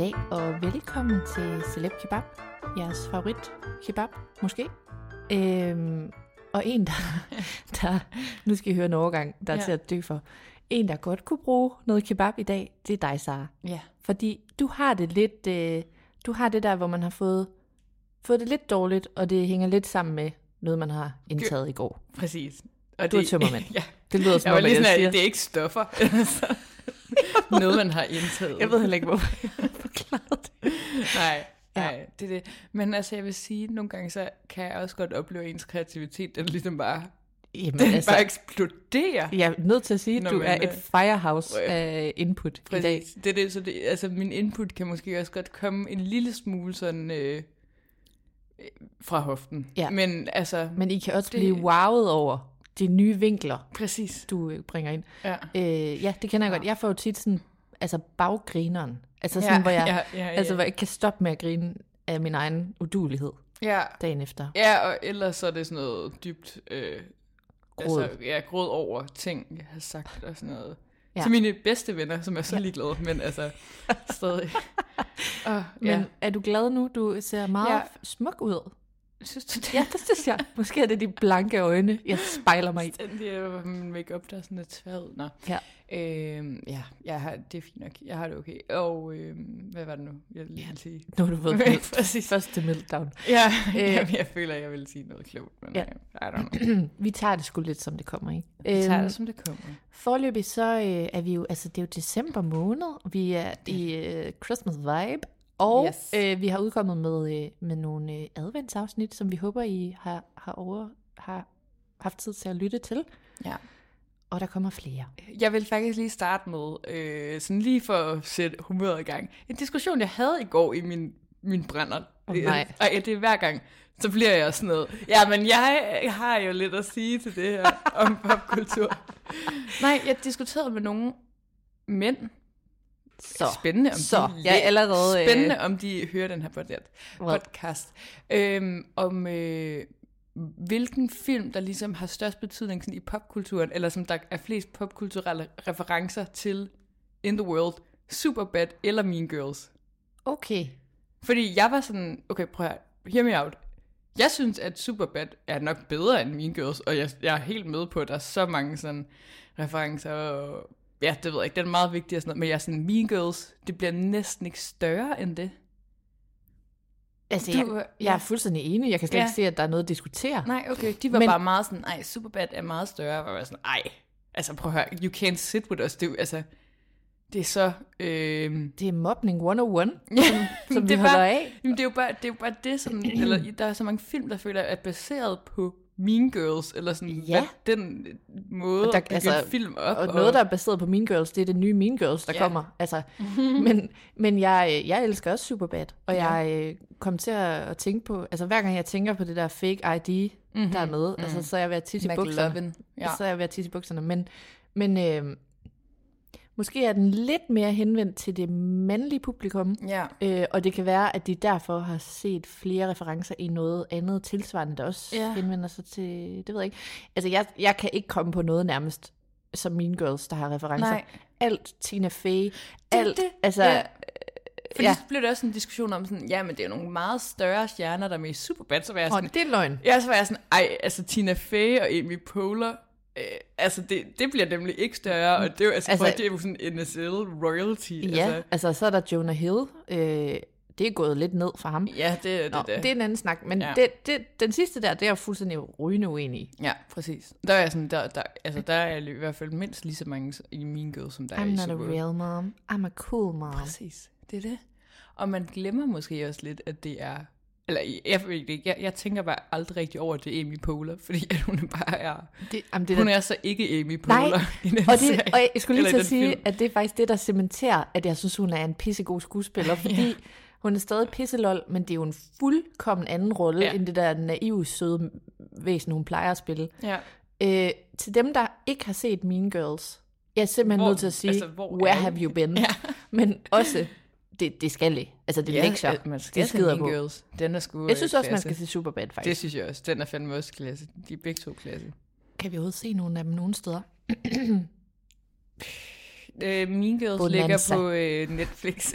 Goddag og velkommen til Celeb Kebab, jeres favorit kebab, måske. Øhm, og en, der, der, nu skal I høre en overgang, der er Ja. til at dø for. En, der godt kunne bruge noget kebab i dag, det er dig, Sara. Ja. Fordi du har det lidt, øh, du har det der, hvor man har fået, fået det lidt dårligt, og det hænger lidt sammen med noget, man har indtaget i går. Præcis. Og Du er tømmermand. ja. Det lyder som Jeg om, jeg sådan, siger. det er ikke stoffer. Noget, man har indtaget. Jeg ved heller ikke, hvorfor forklaret det. Nej, Ja. nej, det er det. Men altså, jeg vil sige, at nogle gange så kan jeg også godt opleve, ens kreativitet, den ligesom bare, Jamen, den altså, bare eksploderer. jeg er nødt til at sige, at du man, er et øh, firehouse af input i dag. Præcis. Det er det, så det, altså min input kan måske også godt komme en lille smule sådan øh, øh, fra hoften. Ja. Men altså, Men I kan også Det- blive wowet over de nye vinkler, præcis. du øh, bringer ind. Ja. Øh, ja, det kender jeg Ja. godt. Jeg får jo tit sådan, altså baggrineren. Altså sådan, ja, hvor jeg, ja, ja, ja. altså, hvor jeg ikke kan stoppe med at grine af min egen udulighed ja. dagen efter. Ja, og ellers så er det sådan noget dybt... Øh, Gråd. Altså, ja, gråd over ting, jeg har sagt og sådan noget. Ja. Ja. Til mine bedste venner, som er så ligeglade, men altså, stadig. Og, Men ja. er du glad nu? Du ser meget Ja. smuk ud. Synes du det? Ja, det synes jeg. Måske er det de blanke øjne, jeg spejler mig i. Det er min make-up, der er sådan lidt tvær ud. Nå. Ja. Øhm, ja, jeg har, det er fint nok. Jeg har det okay. Og øhm, hvad var det nu, jeg lige ville sige? Nu har du fået den Præcis. første meltdown. Ja, Øh. øh, jamen, jeg føler, jeg vil sige noget klogt, men Ja. ja. I don't know. Vi tager det sgu lidt, som det kommer, ikke? Vi tager Øhm, det, som det kommer. Forløbig så øh, er vi jo, altså det er jo december måned, vi er i øh, Christmas vibe, og yes. Øh, vi har udkommet med, øh, med nogle øh, adventsafsnit, som vi håber, I har, har, over, har haft tid til at lytte til, Ja. og der kommer flere. Jeg vil faktisk lige starte med, øh, sådan lige for at sætte humøret i gang. En diskussion, jeg havde i går i min, min brænder. Åh, nej. Og det er hver gang, så bliver jeg sådan noget. Ja, men jeg har jo lidt at sige til det her om popkultur. Nej, jeg diskuterede med nogle mænd. Så, Spændende, om så de jeg er allerede... Spændende, om de hører den her podcast. Podcast. Øhm, om øh, hvilken film, der ligesom har størst betydning sådan i popkulturen, eller som der er flest popkulturelle referencer til in the world. Superbad eller Mean Girls. Okay, Fordi jeg var sådan, okay, prøv at hear me out. Jeg synes, at Superbad er nok bedre end Mean Girls, og jeg, jeg er helt med på, at der er så mange sådan referencer, og ja, det ved jeg ikke, den er meget vigtig og sådan noget, men jeg er sådan, Mean Girls, det bliver næsten ikke større end det. altså Du- jeg, jeg er fuldstændig enig, jeg kan slet Ja. ikke se, at der er noget at diskutere. Nej, okay, de var Men- bare meget sådan, ej, Superbad er meget større, og jeg var sådan, ej, altså prøv at høre, you can't sit with us, det er altså, det er så, øh, Det er mobning 101, ja, som vi det er holder bare, af. Jamen, det er jo bare det, er jo bare det som, eller der er så mange film, der føler er baseret på Mean Girls, eller sådan, Ja. hvad, den måde Og der- at altså, film op. Og noget, der er baseret på Mean Girls, det er det nye Mean Girls, der Ja. kommer. Altså, men men jeg, jeg elsker også Superbad, og Ja. jeg øh, kom til at, at tænke på, altså hver gang jeg tænker på det der fake ID, mm-hmm. der er med, mm. altså, så er jeg ved at tisse i bukserne. Ja. Så er jeg ved at tisse i bukserne. Men, men øh, måske er den lidt mere henvendt til det mandlige publikum, Ja. øh, og det kan være, at de derfor har set flere referencer i noget andet tilsvarende, der også Ja. henvender sig til, det ved jeg ikke. Altså, jeg, jeg kan ikke komme på noget nærmest som Mean Girls, der har referencer. Nej. Alt Tina Fey, Det alt, det. altså, Ja. Fordi Ja. så blev det også en diskussion om sådan, ja, men det er jo nogle meget større stjerner, der er med i Superbad, så var jeg sådan, det er løgn. Ja, så var jeg sådan, ej, altså Tina Fey og Amy Poehler, øh, altså det, det bliver nemlig ikke større, og det er jo, altså, Altså- det er jo sådan NSL royalty. Ja, Altså, altså så er der Jonah Hill, øh, det er gået lidt ned for ham. Ja, det er det. Nå, der. det er en anden snak. Men Ja. det, det, den sidste der, det er jeg fuldstændig rygende uenig i. Ja, præcis. Der er, sådan, der, der, altså, der er i hvert fald mindst lige så mange i min girl, som der er I'm i not a real mom. I'm a cool mom. Præcis, det er det. Og man glemmer måske også lidt, at det er... Eller jeg, ved ikke, jeg, jeg tænker bare aldrig rigtig over, at det er Amy Poehler, fordi at hun bare er... Det, jamen, det Hun der, er så ikke Amy Nej, Poehler i den og, det, serie. og jeg skulle lige til at sige, film. at det er faktisk det, der cementerer, at jeg synes, hun er en pissegod skuespiller, fordi ja. hun er stadig pisselol, men det er jo en fuldkommen anden rolle, Ja. end det der naive, søde væsen, hun plejer at spille. Ja. Øh, til dem, der ikke har set Mean Girls, jeg er simpelthen Hvor- nødt til at sige, altså, where er have you been? Ja. Men også, det, det skal I. Altså, det er Ja, lektier. at man skal det skider på. Girls. Den er sgu Jeg synes øh, også, man klasse. skal se Superbad, Det faktisk. synes jeg også. Den er fandme også klasse. De er begge to klasse. Kan vi overhovedet se nogle af dem nogle steder? Øh, mean Girls Bonanza. ligger på øh, Netflix.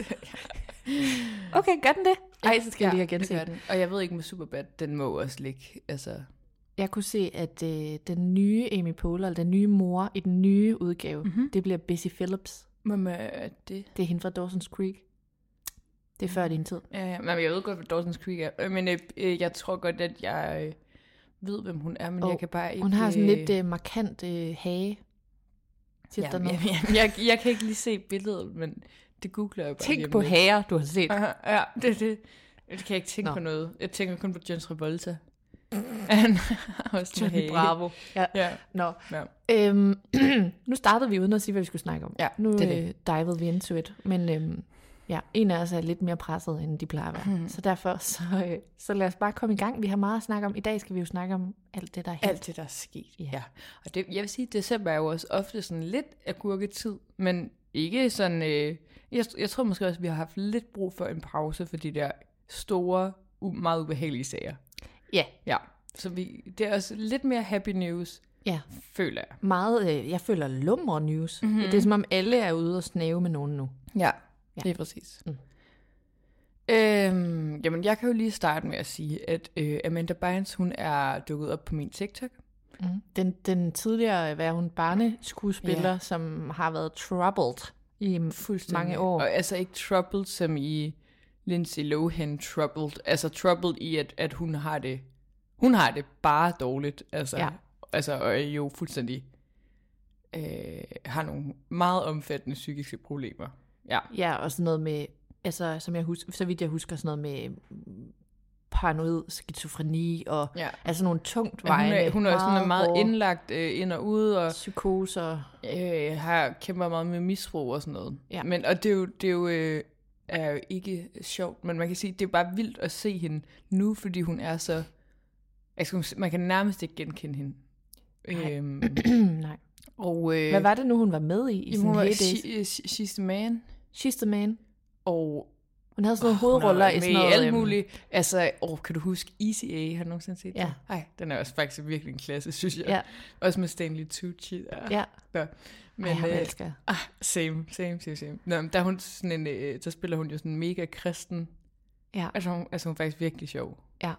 Okay, gør den det? Ej, så skal jeg lige have det genset den. Og jeg ved ikke med Superbad, den må også ligge. Altså, Jeg kunne se, at øh, den nye Amy Poehler, eller den nye mor i den nye udgave, Mhm. mm-hmm. det bliver Busy Phillips. Hvem er det? Det er hende fra Dawson's Creek. Det er før din tid. Ja, ja. Men jeg ved godt, hvad Dawson's Creek er. Øh, Men øh, øh, jeg tror godt, at jeg øh, ved, hvem hun er, men Og jeg kan bare ikke... Hun har sådan øh, lidt øh, markant øh, hage. Der Jamen, noget? jeg, jeg, jeg, jeg kan ikke lige se billedet, men det googler jeg bare Tænk på lidt. hager, du har set. Aha, Ja, det det. Jeg kan ikke tænke Nå. på noget. Jeg tænker kun på John Travolta. Han også Johnny hage. Bravo. Ja. Ja. Nå. Ja. Øhm, nu startede vi uden at sige, hvad vi skulle snakke om. Ja, nu det det. øh, divede vi into it. Men øhm, ja, en af os er lidt mere presset, end de plejer at være. Mhm. Så derfor, så, øh, så lad os bare komme i gang. Vi har meget at snakke om. I dag skal vi jo snakke om alt det, der er. Alt det, der er sket. Ja. ja. Og det, jeg vil sige, december er jo også ofte sådan lidt agurketid, men ikke sådan... Øh, jeg, jeg tror måske også, at vi har haft lidt brug for en pause for de der store, u- meget ubehagelige sager. Ja, Ja, så vi, det er også lidt mere happy news, ja. føler jeg. Meget, øh, jeg føler lumre news. Mm-hmm. Det er som om alle er ude og snæve med nogen nu. Ja, Ja. det er præcis. Mm. Øhm, jamen, jeg kan jo lige starte med at sige, at øh, Amanda Bynes, hun er dukket op på min TikTok. Mm. Den, den tidligere, hvad er hun, barneskuespiller, Ja. som har været troubled i mange år. Og altså ikke troubled som i Lindsay Lohan troubled. Altså troubled i, at, at hun har det hun har det bare dårligt. Altså, Ja. altså og er jo fuldstændig øh, har nogle meget omfattende psykiske problemer. Ja. Ja, og sådan noget med, altså som jeg husker, så vidt jeg husker, sådan noget med mm, paranoid skizofreni og ja. altså nogle tungt Men Hun vejende, er, hun er sådan meget hårde indlagt øh, ind og ud, og psykoser. øh, har kæmper meget med misbrug og sådan noget. Ja. Men, og det er jo, det er jo, øh, er jo ikke sjovt, men man kan sige, det er bare vildt at se hende nu, fordi hun er så... Skal, man kan nærmest ikke genkende hende. Nej. Øhm, Nej. og, øh, Hvad var det nu, hun var med i? i hun var, she, She's the man. She's the man. Og Hun havde sådan nogle har hovedroller i sådan noget... alt øhm, muligt. Altså, åh, kan du huske Easy A? Har du nogensinde set Ja. den? Nej, den er også faktisk virkelig en klasse, synes jeg. Ja. Også med Stanley Tucci. Der. Ja, Der. men, Ej, jeg øh, elsker. Ah, same, same, same, same. Nå, men der, er hun sådan en, øh, der spiller hun jo sådan en mega kristen. Ja, Altså hun, altså hun er faktisk virkelig sjov. ja.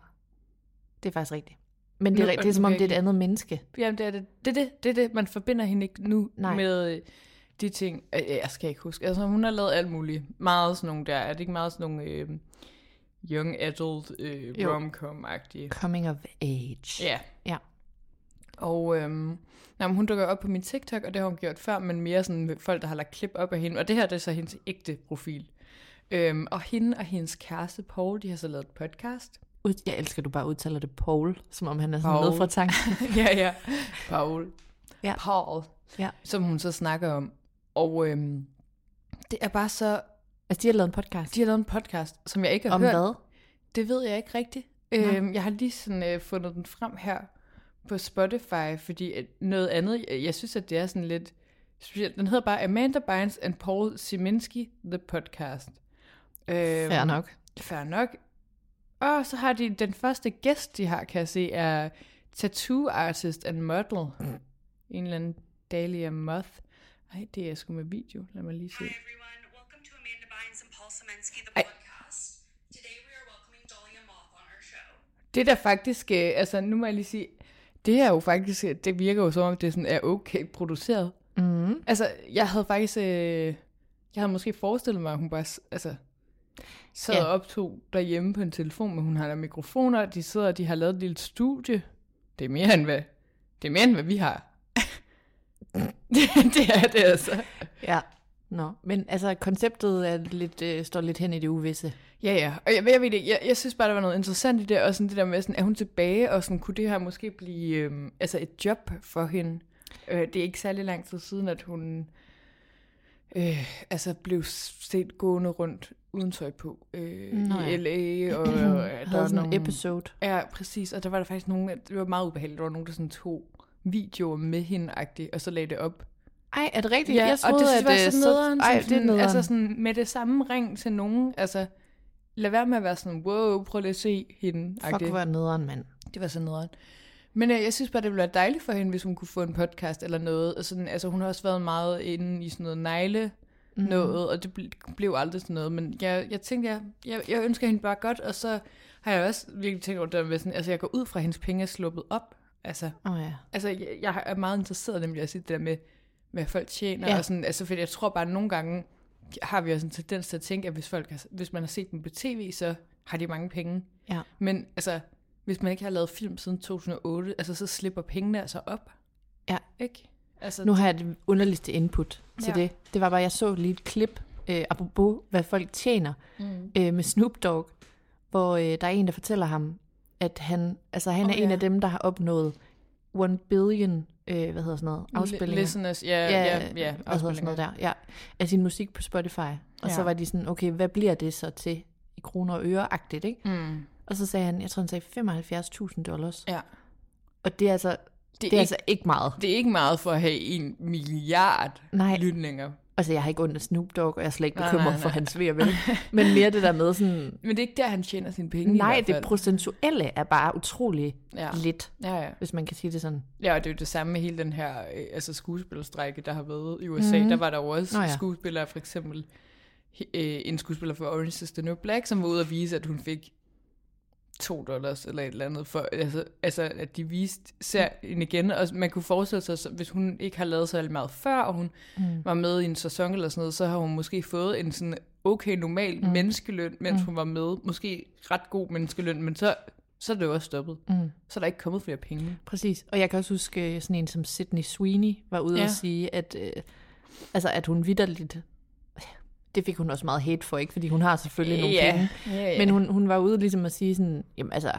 Det er faktisk rigtigt. Men det er, Nu- det er som om, det er et andet menneske. Jamen, det er det. Det er det, det, er det. Man forbinder hende ikke nu Nej. med de ting. Øh, jeg skal ikke huske. Altså hun har lavet alt muligt. Meget sådan nogle der. Er det ikke meget sådan nogle øh, young adult øh, rom-com-agtige? Coming of age. Ja. Ja. Og øhm, nej, hun dukker op på min TikTok, og det har hun gjort før, men mere sådan folk, der har lagt klip op af hende. Og det her, det er så hendes ægte profil. Øhm, og hende og hendes kæreste Paul, de har så lavet et podcast. Jeg elsker, at du bare udtaler det Paul, som om han er sådan Paul. fra tanken. ja, ja. Paul. Ja. Paul. Ja. Som hun så snakker om. Og øhm, det er bare så... Altså, de har lavet en podcast. De har lavet en podcast, som jeg ikke har Om hørt. hvad? Det ved jeg ikke rigtigt. Øhm, jeg har lige sådan øh, fundet den frem her på Spotify, fordi at noget andet, jeg, synes, at det er sådan lidt specielt. Den hedder bare Amanda Bynes and Paul Siminski, The Podcast. Øhm, Fair nok. Fair nok. Og så har de, den første gæst, de har, kan jeg se, er tattoo artist and model. En eller anden Dahlia Moth. Nej, det er sgu med video. Lad mig lige se. Hi everyone, welcome to Amanda Bynes and Paul Semensky, the I- podcast. Today we are welcoming Dahlia Moth on our show. Det der faktisk, øh, altså nu må jeg lige sige, det er jo faktisk, øh, det virker jo som om, det sådan er okay produceret. Mm. Altså, jeg havde faktisk, øh, jeg havde måske forestillet mig, at hun bare, altså, sad Ja. og optog derhjemme på en telefon, men hun har der mikrofoner, de sidder, de har lavet et lille studie. Det er mere end hvad, det er mere end hvad vi har. det, er det altså. Ja. Nå, men altså konceptet er lidt, øh, står lidt hen i det uvisse. Ja, ja. Og jeg, jeg ved det, jeg, jeg synes bare, der var noget interessant i det, og sådan det der med, sådan, er hun tilbage, og sådan, kunne det her måske blive øhm, altså et job for hende? Øh, det er ikke særlig lang tid siden, at hun øh, altså blev set gående rundt uden tøj på øh, Nå i ja. LA, og, og der havde var sådan en nogle, episode. Ja, præcis, og der var der faktisk nogen, det var meget ubehageligt, der var nogen, der sådan tog videoer med hende og så lagde det op. Ej, er det rigtigt? Ja, jeg troede, og det at, jeg var øh, så nederen, Ej, som det er sådan, nederen. altså sådan med det samme ring til nogen, altså lad være med at være sådan, wow, prøv lige at se hende. Fuck, hvor er nederen, mand. Det var så nederen. Men øh, jeg synes bare, det ville være dejligt for hende, hvis hun kunne få en podcast eller noget. Og sådan, altså, hun har også været meget inde i sådan noget negle Mhm. noget, og det ble, blev aldrig sådan noget. Men jeg, jeg tænkte, jeg, jeg, jeg ønsker hende bare godt, og så har jeg også virkelig tænkt over det med sådan, altså jeg går ud fra, at hendes penge er sluppet op. Altså, oh, ja. altså jeg, jeg er meget interesseret nemlig at sige det der med, hvad folk tjener. Ja. Og sådan, altså, for jeg tror bare, at nogle gange har vi også en tendens til at tænke, at hvis, folk har, hvis man har set dem på tv, så har de mange penge. Ja. Men altså, hvis man ikke har lavet film siden 2008, altså så slipper pengene altså op. Ja. Ikke? Altså, Nu har jeg det underligste input til Ja. det. Det var bare, jeg så lige et klip, øh, apropos hvad folk tjener, mm. øh, med Snoop Dogg, hvor øh, der er en, der fortæller ham, at han, altså, han Åh, er en ja. af dem, der har opnået 1 billion, øh, hvad hedder sådan noget, afspillinger. Listeners, ja, ja, ja, hvad hedder sådan noget der? Ja, af sin musik på Spotify. Og Ja. så var de sådan, okay, hvad bliver det så til i kroner og øre-agtigt, ikke? Mm. Og så sagde han, jeg tror han sagde 75.000 dollars. Ja. Og det er altså, Det, det er ikke, altså ikke meget. det er ikke meget for at have en milliard Nej, lytninger. Altså jeg har ikke ondt af Snoop Dogg, og jeg er slet ikke Nej, bekymret nej, for nej. hans ved vel. Men mere det der med sådan, Men det er ikke der, han tjener sine penge i nej, det procentuelle er bare utrolig ja. lidt, ja, ja. hvis man kan sige det sådan. Ja, og det er jo det samme med hele den her øh, altså skuespillerstrække, der har været i USA. Mm. Der var der jo også Nå ja. skuespillere, for eksempel øh, en skuespiller for Orange is the New Black, som var ude at vise, at hun fik 2 dollars eller et eller andet, for, altså, altså at de viste serien igen, og man kunne forestille sig, hvis hun ikke har lavet så meget før, og hun Mm. var med i en sæson eller sådan noget, så har hun måske fået en sådan okay normal Mm. menneskeløn, mens Mm. hun var med. Måske ret god menneskeløn, men så, så er det jo også stoppet. Mm. Så er der ikke kommet flere penge. Præcis. Og jeg kan også huske øh, sådan en som Sydney Sweeney var ude ja. At sige, at, øh, altså, at hun vidderligt, det fik hun også meget hate for, ikke? Fordi hun har selvfølgelig nogle ja. penge. Ja, ja. Men hun, hun var ude ligesom at sige sådan, jamen altså,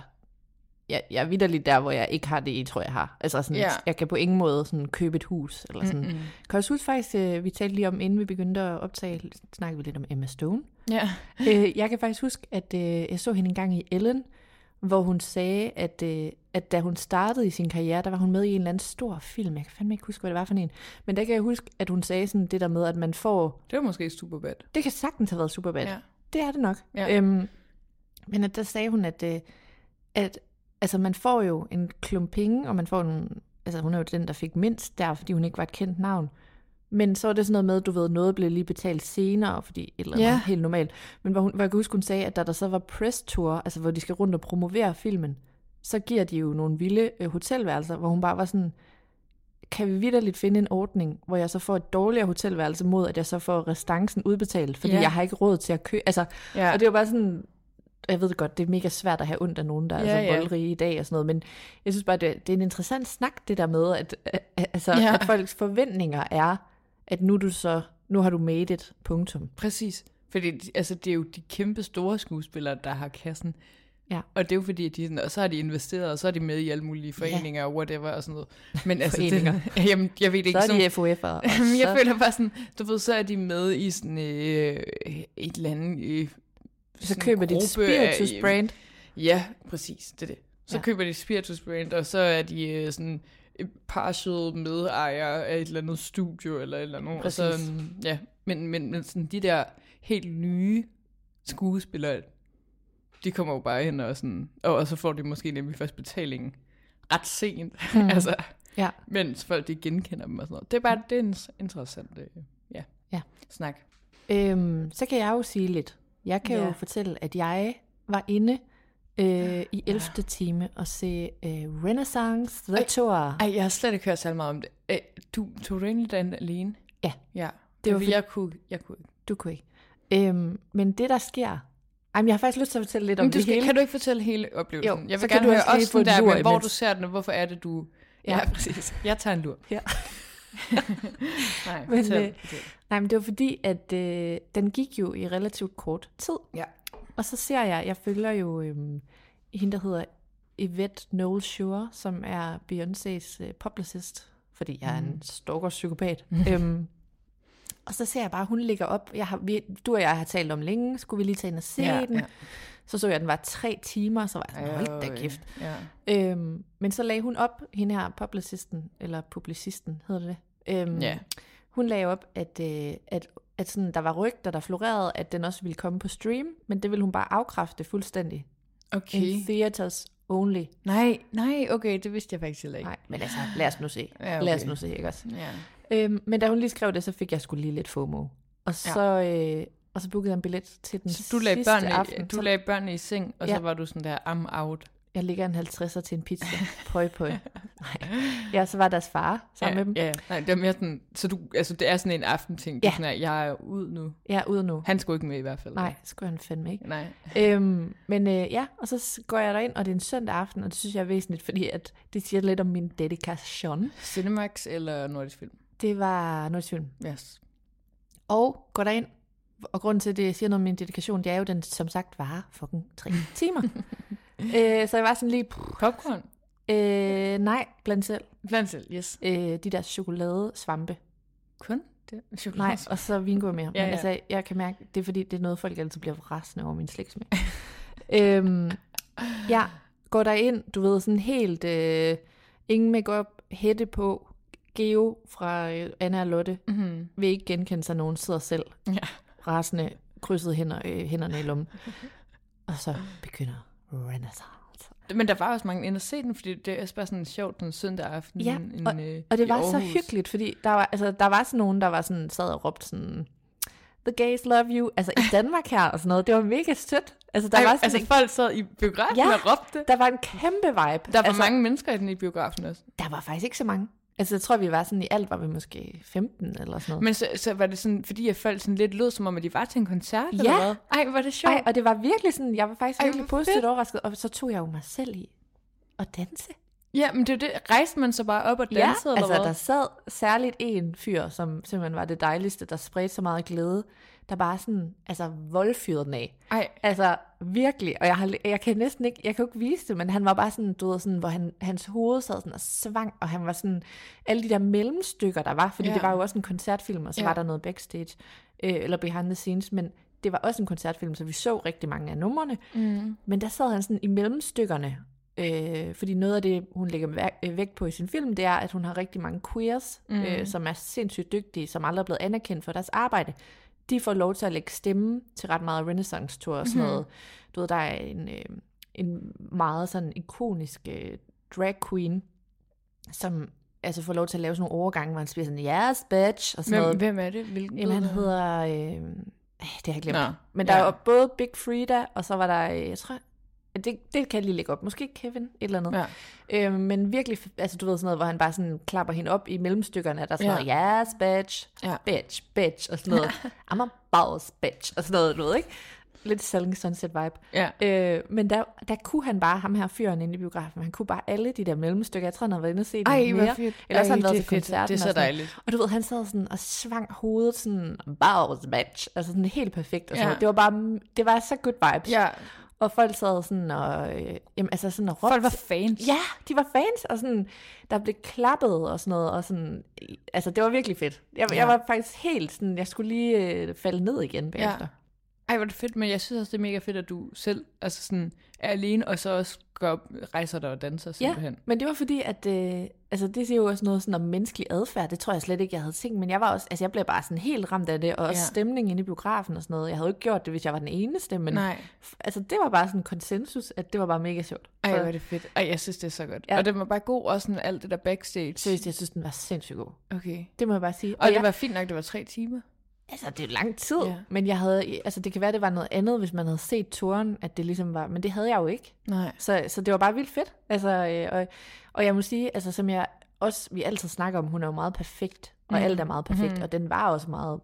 jeg, jeg er vidderligt der, hvor jeg ikke har det, I tror, jeg har. Altså sådan, Ja. jeg kan på ingen måde sådan købe et hus, eller sådan. Mm-hmm. Kan jeg også huske faktisk, øh, vi talte lige om, inden vi begyndte at optage, snakkede vi lidt om Emma Stone. Ja. øh, jeg kan faktisk huske, at øh, jeg så hende en gang i Ellen, hvor hun sagde, at, øh, at da hun startede i sin karriere, der var hun med i en eller anden stor film. Jeg kan fandme ikke huske, hvad det var for en. Men der kan jeg huske, at hun sagde sådan det der med, at man får... Det var måske super bad. Det kan sagtens have været Superbad. Ja. Det er det nok. Ja. Øhm, men at der sagde hun, at, øh, at altså, man får jo en klump penge, og man får en... Altså, hun er jo den, der fik mindst der, fordi hun ikke var et kendt navn. Men så er det sådan noget med, at du ved, noget blev lige betalt senere, fordi et eller andet Ja. helt normalt. Men hvor, hun, hvor jeg kan huske, hun sagde, at da der så var press tour, altså hvor de skal rundt og promovere filmen, så giver de jo nogle vilde øh, hotelværelser, hvor hun bare var sådan, kan vi vidderligt finde en ordning, hvor jeg så får et dårligere hotelværelse mod, at jeg så får restancen udbetalt, fordi Ja. jeg har ikke råd til at købe. Altså, Ja. og det var bare sådan, jeg ved godt, det er mega svært at have ondt af nogen, der er Ja, så ja. voldrige i dag og sådan noget, men jeg synes bare, det, det er en interessant snak, det der med, at, altså, ja. at folks forventninger er, at nu du så, nu har du made it, punktum. Præcis. Fordi altså, det er jo de kæmpe store skuespillere, der har kassen. Ja. Og det er jo fordi, at de, sådan, og så har de investeret, og så er de med i alle mulige foreninger og whatever og sådan noget. Men altså, Foreninger. Det, jamen, jeg ved ikke. Så er de Jamen, jeg så- føler bare sådan, du ved, så er de med i sådan øh, et eller andet... Øh, Så køber de et af- spiritus brand. Ja, præcis, det er det. Så Ja. ja. køber de spiritus brand, og så er de øh, sådan øh, partial medejere af et eller andet studio, eller et eller andet. Og så, Præcis. mm, ja, men, men, men sådan de der helt nye skuespillere, de kommer jo bare ind og sådan, og, og så får de måske nemlig først betalingen ret sent, Mm. altså, Ja. mens folk de genkender dem og sådan noget. Det er bare, det er en interessant øh, ja, Ja. snak. Øhm, så kan jeg jo sige lidt. Jeg kan Ja. jo fortælle, at jeg var inde øh, i 11. time og se øh, Renaissance The Ej. Tour. Ej, jeg har slet ikke hørt så meget om det. Æ, du tog du egentlig den alene? Ja. Ja, Det var fordi- jeg kunne, jeg kunne ikke. Du kunne ikke. Øhm, men det, der sker, Ej, men jeg har faktisk lyst til at fortælle lidt om Men du det skal, hele. kan du ikke fortælle hele oplevelsen? Jo, jeg så vil kan gerne du høre også få der med, hvor imens. du ser den, og hvorfor er det, du... Ja, Ja. præcis. Jeg tager en lur. Ja. Nej, Men, øh. Nej, men det var fordi, at øh, den gik jo i relativt kort tid. Ja. Og så ser jeg, jeg følger jo øhm, hende, der hedder Yvette Noel Shure, som er Beyoncés øh, publicist, fordi jeg er en stalker-psykopat. øhm, og så ser jeg bare, hun ligger op. Jeg har, vi, du og jeg har talt om længe, skulle vi lige tage ind og se Ja, den. ja. Så så jeg, at den var tre timer, så var jeg sådan, hold da kæft. Ja. Øhm, men så lagde hun op, hende her publicisten, eller publicisten hedder det det. Øhm, Ja. Hun lagde op, at, øh, at, at sådan, der var rygter, der florerede, at den også ville komme på stream, men det ville hun bare afkræfte fuldstændig. Okay. In theaters only. Nej, nej, okay, det vidste jeg faktisk heller ikke. Nej, men altså, lad os nu se. Ja, okay. Lad os nu se, ikke også? Ja. Øhm, men da hun lige skrev det, så fik jeg skulle lige lidt FOMO. Og så, øh, og så bookede jeg en billet til den Så du lagde, sidste børnene, aften. du lagde børnene i seng, og Ja. så var du sådan der, I'm out. Jeg ligger en 50'er til en pizza. Pøj, pøj. Nej. Ja, så var deres far sammen ja, med dem. Ja, nej, det er mere sådan, så du, altså det er sådan en aftenting, ja. Ja. sådan her, jeg er ud nu. Jeg er ude nu. Han skulle ikke med i hvert fald. Nej, det skulle han fandme ikke. Nej. øhm, men øh, ja, og så går jeg derind, og det er en søndag aften, og det synes jeg er væsentligt, fordi at det siger lidt om min dedikation. Cinemax eller Nordisk Film? Det var noget film. Yes. Og går derind, og grunden til, at det siger noget om min dedikation, det er jo, den som sagt varer fucking tre timer. øh, så jeg var sådan lige, Popcorn? øh, nej, blandt selv. Blandt selv, yes. Øh, de der chokoladesvampe. Kun det? Nej, og så vingummi mere. Ja, Men ja. altså, jeg kan mærke, det er fordi, det er noget, folk altid bliver rasende over min slægtsmag. øhm, ja, går der ind, du ved, sådan helt, øh, ingen makeup, hætte på, Geo fra øh, Anna og Lotte, Mm-hmm. vil ikke genkende sig, nogen sidder selv, Ja. Rasende, krydset hænder, øh, hænderne i lommen. Og så begynder Renaissance. Men der var også mange inde at se den, fordi det er bare sådan sjovt sådan søndag aften. Ja, en, og, øh, og det var så hyggeligt, fordi der var, altså, der var sådan nogen, der var sådan, sad og råbte sådan, the gays love you, altså i Danmark her og sådan noget. Det var mega sødt. Altså, der Ej, var sådan, altså folk sad i biografen Ja. og råbte. der var en kæmpe vibe. Der var altså, mange mennesker i den i biografen også. Der var faktisk ikke så mange. Altså, jeg tror, vi var sådan, i alt var vi måske 15 eller sådan noget. Men så, så var det sådan, fordi jeg folk sådan lidt lød, som om at de var til en koncert, Ja. eller hvad? Ej, var det sjovt. Ej, og det var virkelig sådan, jeg var faktisk Ej, virkelig positivt overrasket, og så tog jeg jo mig selv i at danse. Ja, men det er det. Rejste man så bare op og dansede, ja, eller altså hvad? der sad særligt en fyr, som simpelthen var det dejligste, der spredte så meget glæde, der bare sådan, altså voldfyrede den af. Ej, Altså virkelig, og jeg, har, jeg kan næsten ikke, jeg kan jo ikke vise det, men han var bare sådan, du ved, sådan, hvor han, hans hoved sad sådan og svang, og han var sådan, alle de der mellemstykker, der var, fordi Ja. det var jo også en koncertfilm, og så Ja. var der noget backstage, øh, eller behind the scenes, men det var også en koncertfilm, så vi så rigtig mange af numrene, mm. men der sad han sådan i mellemstykkerne, øh, fordi noget af det, hun lægger øh, vægt på i sin film, det er, at hun har rigtig mange queers, mm. øh, som er sindssygt dygtige, som aldrig er blevet anerkendt for deres arbejde. De får lov til at lægge stemme til ret meget Renaissance-tour og sådan Mhm. noget. Du ved, der er en, øh, en meget sådan ikonisk øh, drag queen, som altså får lov til at lave sådan nogle overgange, hvor han bliver sådan, yes, bitch, og sådan Hvem, noget. hvem er det? Hvilken Jamen, han hedder... Øh, øh, det har jeg glemt. Nå, Men der ja. ja. var både Big Frida, og så var der, øh, jeg tror, det, det kan jeg lige lægge op. Måske Kevin, et eller andet. Ja. Øh, men virkelig, altså du ved sådan noget, hvor han bare sådan klapper hende op i mellemstykkerne, og der er sådan Ja. noget, yes, bitch, Ja. bitch, bitch, og sådan noget. I'm a boss, bitch, og sådan noget, du ved ikke? Lidt Selling Sunset vibe. Ja. Øh, men der, der kunne han bare, ham her fyren inde i biografen, han kunne bare alle de der mellemstykker. Jeg tror, han havde været inde og se dem Ej, hvor mere. fedt. Ellers Ej, har han været til koncerten. Det er så og dejligt. Og du ved, han sad sådan og svang hovedet sådan, bows, bitch. Altså sådan helt perfekt. Og sådan Ja. Det var bare, det var så good vibes. Ja, Og folk sad sådan og, øh, jamen, altså sådan og råbte. folk var fans. Ja, de var fans, og sådan, der blev klappet og sådan noget, og sådan, altså det var virkelig fedt. Jeg, Ja. ja. jeg var faktisk helt sådan, jeg skulle lige øh, falde ned igen bagefter. Ej, hvor det fedt, men jeg synes også, det er mega fedt, at du selv altså sådan, er alene, og så også går, op- rejser dig og danser simpelthen. Men det var fordi, at øh, altså, det siger jo også noget sådan om menneskelig adfærd. Det tror jeg slet ikke, jeg havde tænkt. Men jeg var også, altså jeg blev bare sådan helt ramt af det. Og også Ja. ja. stemningen inde i biografen og sådan noget. Jeg havde jo ikke gjort det, hvis jeg var den eneste. Men Nej. altså, det var bare sådan en konsensus, at det var bare mega sjovt. Ej, hvor er det fedt. Ej, jeg synes, det er så godt. Ja. Ja. Og det var bare god, også sådan alt det der backstage. seriøst, jeg synes, den var sindssygt god. Okay. Det må jeg bare sige. Og, og det jeg, var fint nok, det var tre timer. Altså, det er lang tid. Ja. Men jeg havde, altså, det kan være, det var noget andet, hvis man havde set turen, at det ligesom var, men det havde jeg jo ikke. Nej. Så, så det var bare vildt fedt. Altså, øh, og, og jeg må sige, altså, som jeg også, vi altid snakker om, hun er jo meget perfekt, og Mhm. alt er meget perfekt, Mhm. og den var også meget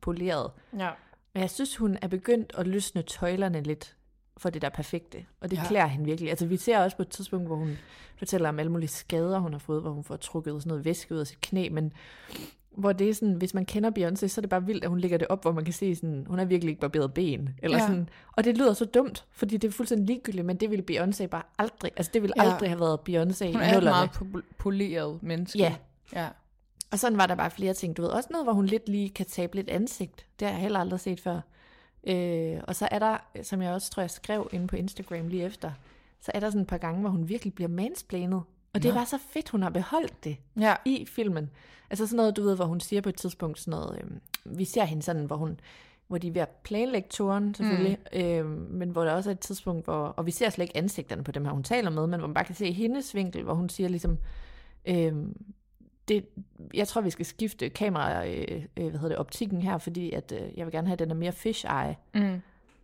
poleret. Ja. Men jeg synes, hun er begyndt at løsne tøjlerne lidt for det der perfekte. Og det ja. klæder hende virkelig. Altså vi ser også på et tidspunkt, hvor hun fortæller om alle mulige skader, hun har fået, hvor hun får trukket sådan noget væske ud af sit knæ, men hvor det er sådan, hvis man kender Beyoncé, så er det bare vildt, at hun lægger det op, hvor man kan se sådan, hun har virkelig ikke barberet ben. Eller Ja. sådan. Og det lyder så dumt, fordi det er fuldstændig ligegyldigt, men det ville Beyoncé bare aldrig, altså det ville Ja. aldrig have været Beyoncé i Hun er et meget po- poleret menneske. Ja, Ja. og sådan var der bare flere ting. Du ved, også noget, hvor hun lidt lige kan tabe lidt ansigt. Det har jeg heller aldrig set før. Øh, og så er der, som jeg også tror, jeg skrev inde på Instagram lige efter, så er der sådan et par gange, hvor hun virkelig bliver mansplanet. Og det Nå. var så fedt, hun har beholdt det Ja. i filmen. Altså sådan noget, du ved, hvor hun siger på et tidspunkt sådan noget, øhm, vi ser hende sådan, hvor hun hvor de er ved at planlægge turen, selvfølgelig, mm. øhm, men hvor der også er et tidspunkt, hvor, og vi ser slet ikke ansigterne på dem her, hun taler med, men hvor man bare kan se hendes vinkel, hvor hun siger ligesom, øhm, det, jeg tror, vi skal skifte kamera, øh, øh, hvad hedder det, optikken her, fordi at, øh, jeg vil gerne have, at den er mere fish eye. Mm.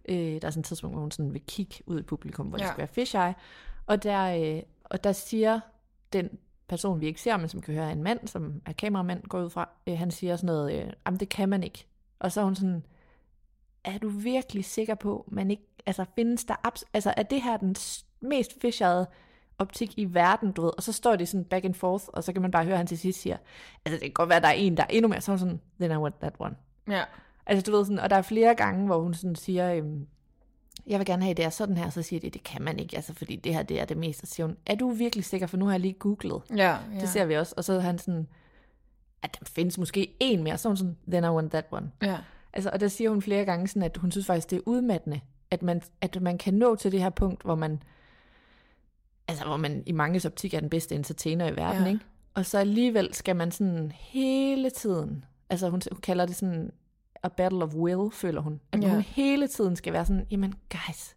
Øh, der er sådan et tidspunkt, hvor hun sådan vil kigge ud i publikum, hvor ja. Det skal være fish eye. Og der, øh, og der siger den person, vi ikke ser, men som kan høre en mand, som er kameramand, går ud fra, øh, han siger sådan noget, øh, jamen det kan man ikke. Og så er hun sådan, er du virkelig sikker på, man ikke, altså findes der, abs- altså er det her den mest fishede optik i verden, du ved, og så står det sådan back and forth, og så kan man bare høre, at han til sidst siger, altså det kan godt være, at der er en, der er endnu mere, så er hun sådan, then I want that one. Ja. Altså du ved sådan, og der er flere gange, hvor hun sådan siger, øhm, jeg vil gerne have det er sådan her, så siger de, det kan man ikke, altså fordi det her, det er det meste. Så siger hun, er du virkelig sikker, for nu har jeg lige googlet. Ja. ja. Det ser vi også, og så er han sådan, at der findes måske en mere, så hun sådan, then I want that one. Ja. Altså, og der siger hun flere gange sådan, at hun synes faktisk, det er udmattende, at man, at man kan nå til det her punkt, hvor man, altså hvor man i mange optik er den bedste entertainer i verden, ja. ikke? Og så alligevel skal man sådan hele tiden, altså hun, hun kalder det sådan a battle of will, føler hun. At Ja. hun hele tiden skal være sådan, jamen guys,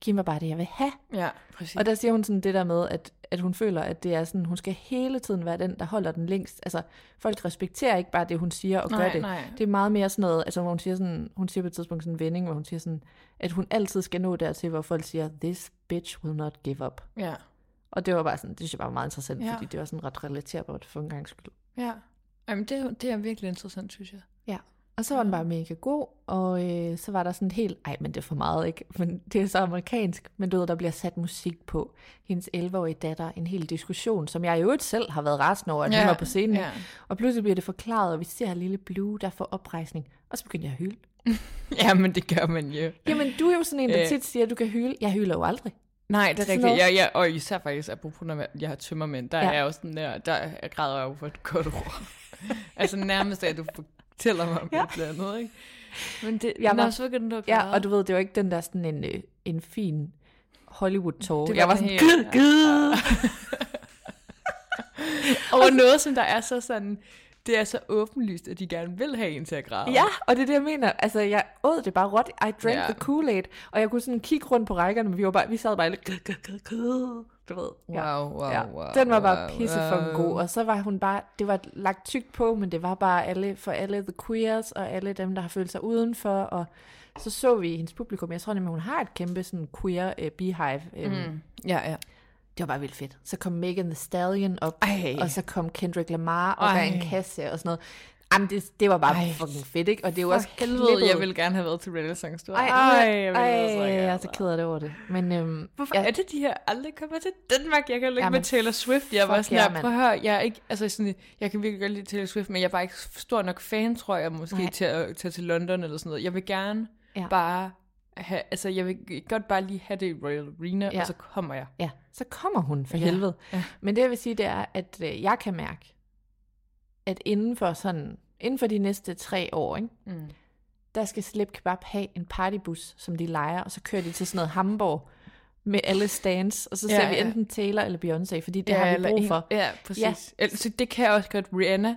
giv mig bare det, jeg vil have. Ja, præcis. Og der siger hun sådan det der med, at, at hun føler, at det er sådan, hun skal hele tiden være den, der holder den længst. Altså, folk respekterer ikke bare det, hun siger og gør nej, det. nej. Det er meget mere sådan noget, altså hvor hun siger sådan, hun siger på et tidspunkt sådan en vending, hvor hun siger sådan, at hun altid skal nå dertil, hvor folk siger, this bitch will not give up. Ja. Og det var bare sådan, det synes jeg var meget interessant, Ja. fordi det var sådan ret relaterbart for en gang skyld. Ja. Jamen, det, det er virkelig interessant, synes jeg. Og så var den bare mega god, og øh, så var der sådan helt, ej, men det er for meget, ikke? Men det er så amerikansk, men du ved, der bliver sat musik på hendes 11-årige datter, en hel diskussion, som jeg i øvrigt selv har været rasende over, at ja. hun var på scenen. Ja. Og pludselig bliver det forklaret, og vi ser lille Blue, der får oprejsning. Og så begyndte jeg at hyle. ja, men det gør man jo. Jamen, du er jo sådan en, der Øh. tit siger, at du kan hyle. Jeg hyler jo aldrig. Nej, det er rigtigt. Ja, ja, og især faktisk, apropos når jeg har tømmermænd, der ja. Er jeg også sådan der, der græder jeg jo for et godt ord. altså nærmest at du fortæller mig om ja. Ja. et eller andet, ikke? Men det, Jeg nå, var- så begyndte du at Ja, græde. og du ved, det var ikke den der sådan en, øh, en fin Hollywood-tår. Det Jeg var sådan, helt- gud, gud. Over noget, som der er så sådan, det er så åbenlyst, at de gerne vil have en til at græde. Ja, og det er det, jeg mener. Altså, jeg åd det bare råt. I drank Ja. ja. the Kool-Aid. Og jeg kunne sådan kigge rundt på rækkerne, men vi, var bare, vi sad bare lidt... Du ved. Ja. Wow, wow, Ja, wow. den var bare wow, pisse for wow. god, og så var hun bare, det var lagt tykt på, men det var bare alle, for alle the queers, og alle dem, der har følt sig udenfor, og så så vi hendes publikum, jeg tror nemlig, hun har et kæmpe sådan queer uh, beehive, um, Mm. Ja, ja. det var bare vildt fedt. Så kom Megan Thee Stallion op, Ej. og så kom Kendrick Lamar og Ej. en kasse og sådan noget. Jamen, det, det var bare Ej. Fucking fedt, ikke? Og det er jo også helvede, klippet. jeg ville gerne have været til Renaissance. Du. Ej, Ej, ej, jeg ej, ej, jeg er så ked af det over det. Men øhm, Hvorfor ja, er det, de her aldrig kommer til Danmark? Jeg kan ikke med Taylor Swift. Jeg var sådan mand. prøv at høre, jeg er ikke, altså sådan, jeg kan virkelig godt lide Taylor Swift, men jeg er bare ikke stor nok fan, tror jeg, måske Nej. til at tage til London eller sådan noget. Jeg vil gerne Ja. bare have, altså jeg vil godt bare lige have det i Royal Arena, Ja. og så kommer jeg. ja, så kommer hun for Ja, helvede. ja. Men det jeg vil sige, det er, at øh, jeg kan mærke, at inden for sådan, inden for de næste tre år, ikke, Mm. der skal Slip Kebab have en partybus, som de leger, og så kører de til sådan noget Hamburg med alle stands, og så Ja, ser vi ja. enten Taylor eller Beyoncé, fordi det ja, har vi brug en- for. Ja, præcis. Ja. Så det kan også godt. Rihanna,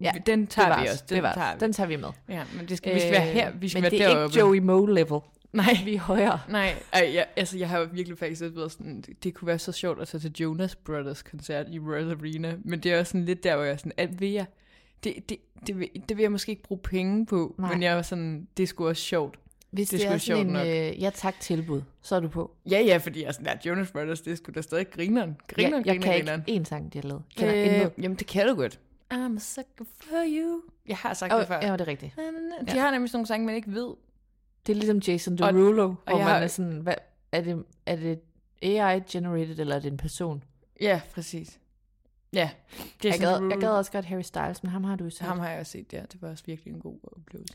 Ja, den tager vi også. det var tager vi. Den tager vi med. Ja, men det skal, vi skal være her. Vi skal men være det er deroppe. ikke Joey Moe level. Nej, Vi er højere. Nej, ej, jeg, altså jeg har virkelig faktisk lidt været sådan, det, kunne være så sjovt at tage til Jonas Brothers koncert i Royal Arena, men det er også sådan lidt der, hvor jeg er sådan, at vil jeg, det, det, det, vil, det vil jeg måske ikke bruge penge på, Nej. men jeg var sådan, det er sgu også sjovt. Hvis Det det, er er sådan en sjovt øh, ja tak tilbud, så er du på. Ja, ja, fordi jeg er sådan, at Jonas Brothers, det er sgu da stadig grineren. Grineren, jeg, jeg grineren, kan grineren. ikke én sang, de har lavet. Kender Øh, intet. jamen, det kan du godt. I'm a sucker for you. Jeg har sagt Åh, det før. ja, det er rigtigt. De har nemlig sådan nogle sange, man ikke ved. Det er ligesom Jason Og- Derulo, hvor jeg man har- er sådan, hvad, er, det, er det AI-generated, eller er det en person? Ja, præcis. Ja, Jeg Jason gad, jeg gad også godt Harry Styles, men ham har du jo set. Ham har jeg også set, ja. Det var også virkelig en god oplevelse.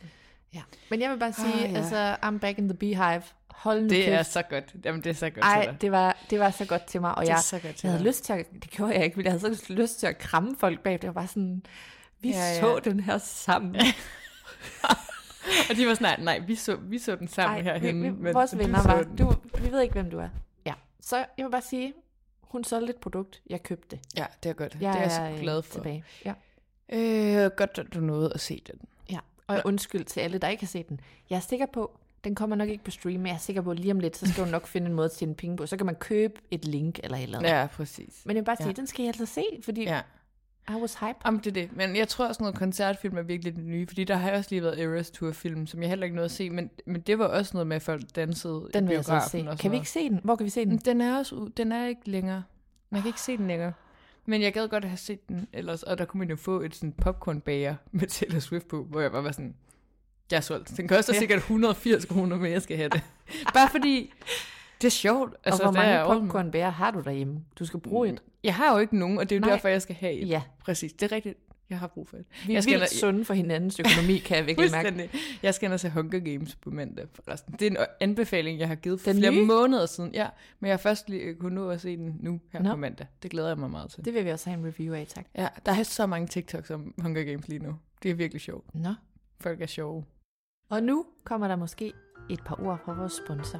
Ja. Men jeg vil bare sige, Ah, ja. altså, I'm back in the beehive. Hold nu Det er kæft. så godt. Jamen, det er så godt til Ej, dig. det var, det var så godt til mig, og det er jeg, så godt til jeg havde dig. lyst til at, det gjorde jeg ikke, men jeg havde så lyst til at kramme folk bag. Det var bare sådan, vi ja, ja. så den her sammen. Og de var sådan, nej, vi, så, vi så den sammen Ej, herhenne. vi, vi, men vores du venner var, den. du, vi ved ikke, hvem du er. Ja, så jeg vil bare sige, hun solgte et produkt, jeg købte det. Ja, det er godt. Jeg det er jeg så øh, glad for. Tilbage. Ja. Øh, godt, at du nåede at se den. ja. Og jeg undskyld til alle, der ikke har set den. Jeg er sikker på, den kommer nok ikke på stream, men jeg er sikker på, at lige om lidt, så skal hun nok finde en måde at tjene penge på. Så kan man købe et link eller et eller andet. Ja, præcis. Men jeg vil bare sige, Ja. den skal jeg altså se, fordi Ja. I was hype. Jamen, det er det. Men jeg tror også, noget koncertfilm er virkelig det nye, fordi der har også lige været Eras Tour film, som jeg heller ikke nåede at se, men, men det var også noget med, at folk dansede Den i vil jeg biografen se. Kan vi ikke se den? Hvor kan vi se den? Den er også. Den er ikke længere. Man kan ikke se den længere. Men jeg gad godt have set den ellers, og der kunne man jo få et sådan popcornbager med Taylor Swift på, hvor jeg bare var sådan, jeg er solgt. Den koster Ja. sikkert 180 kroner, men jeg skal have det. bare fordi, det er sjovt. Altså, og hvor det mange popcornbærer har du derhjemme? Du skal bruge et. Jeg har jo ikke nogen, og det er jo Nej. derfor, jeg skal have et. Ja, Præcis, det er rigtigt. Jeg har brug for et. vi er Jeg skal vildt sunde for hinandens økonomi, kan jeg virkelig mærke. Jeg skal og se Hunger Games på mandag forresten. Det er en anbefaling, jeg har givet for Den flere nye? måneder siden. Ja, men jeg har først lige kunne nå at se den nu her Nå. på mandag. Det glæder jeg mig meget til. Det vil vi også have en review af, tak. Ja, der er så mange TikToks om Hunger Games lige nu. Det er virkelig sjovt. Nå. Folk er sjove. Og nu kommer der måske et par ord fra vores sponsor.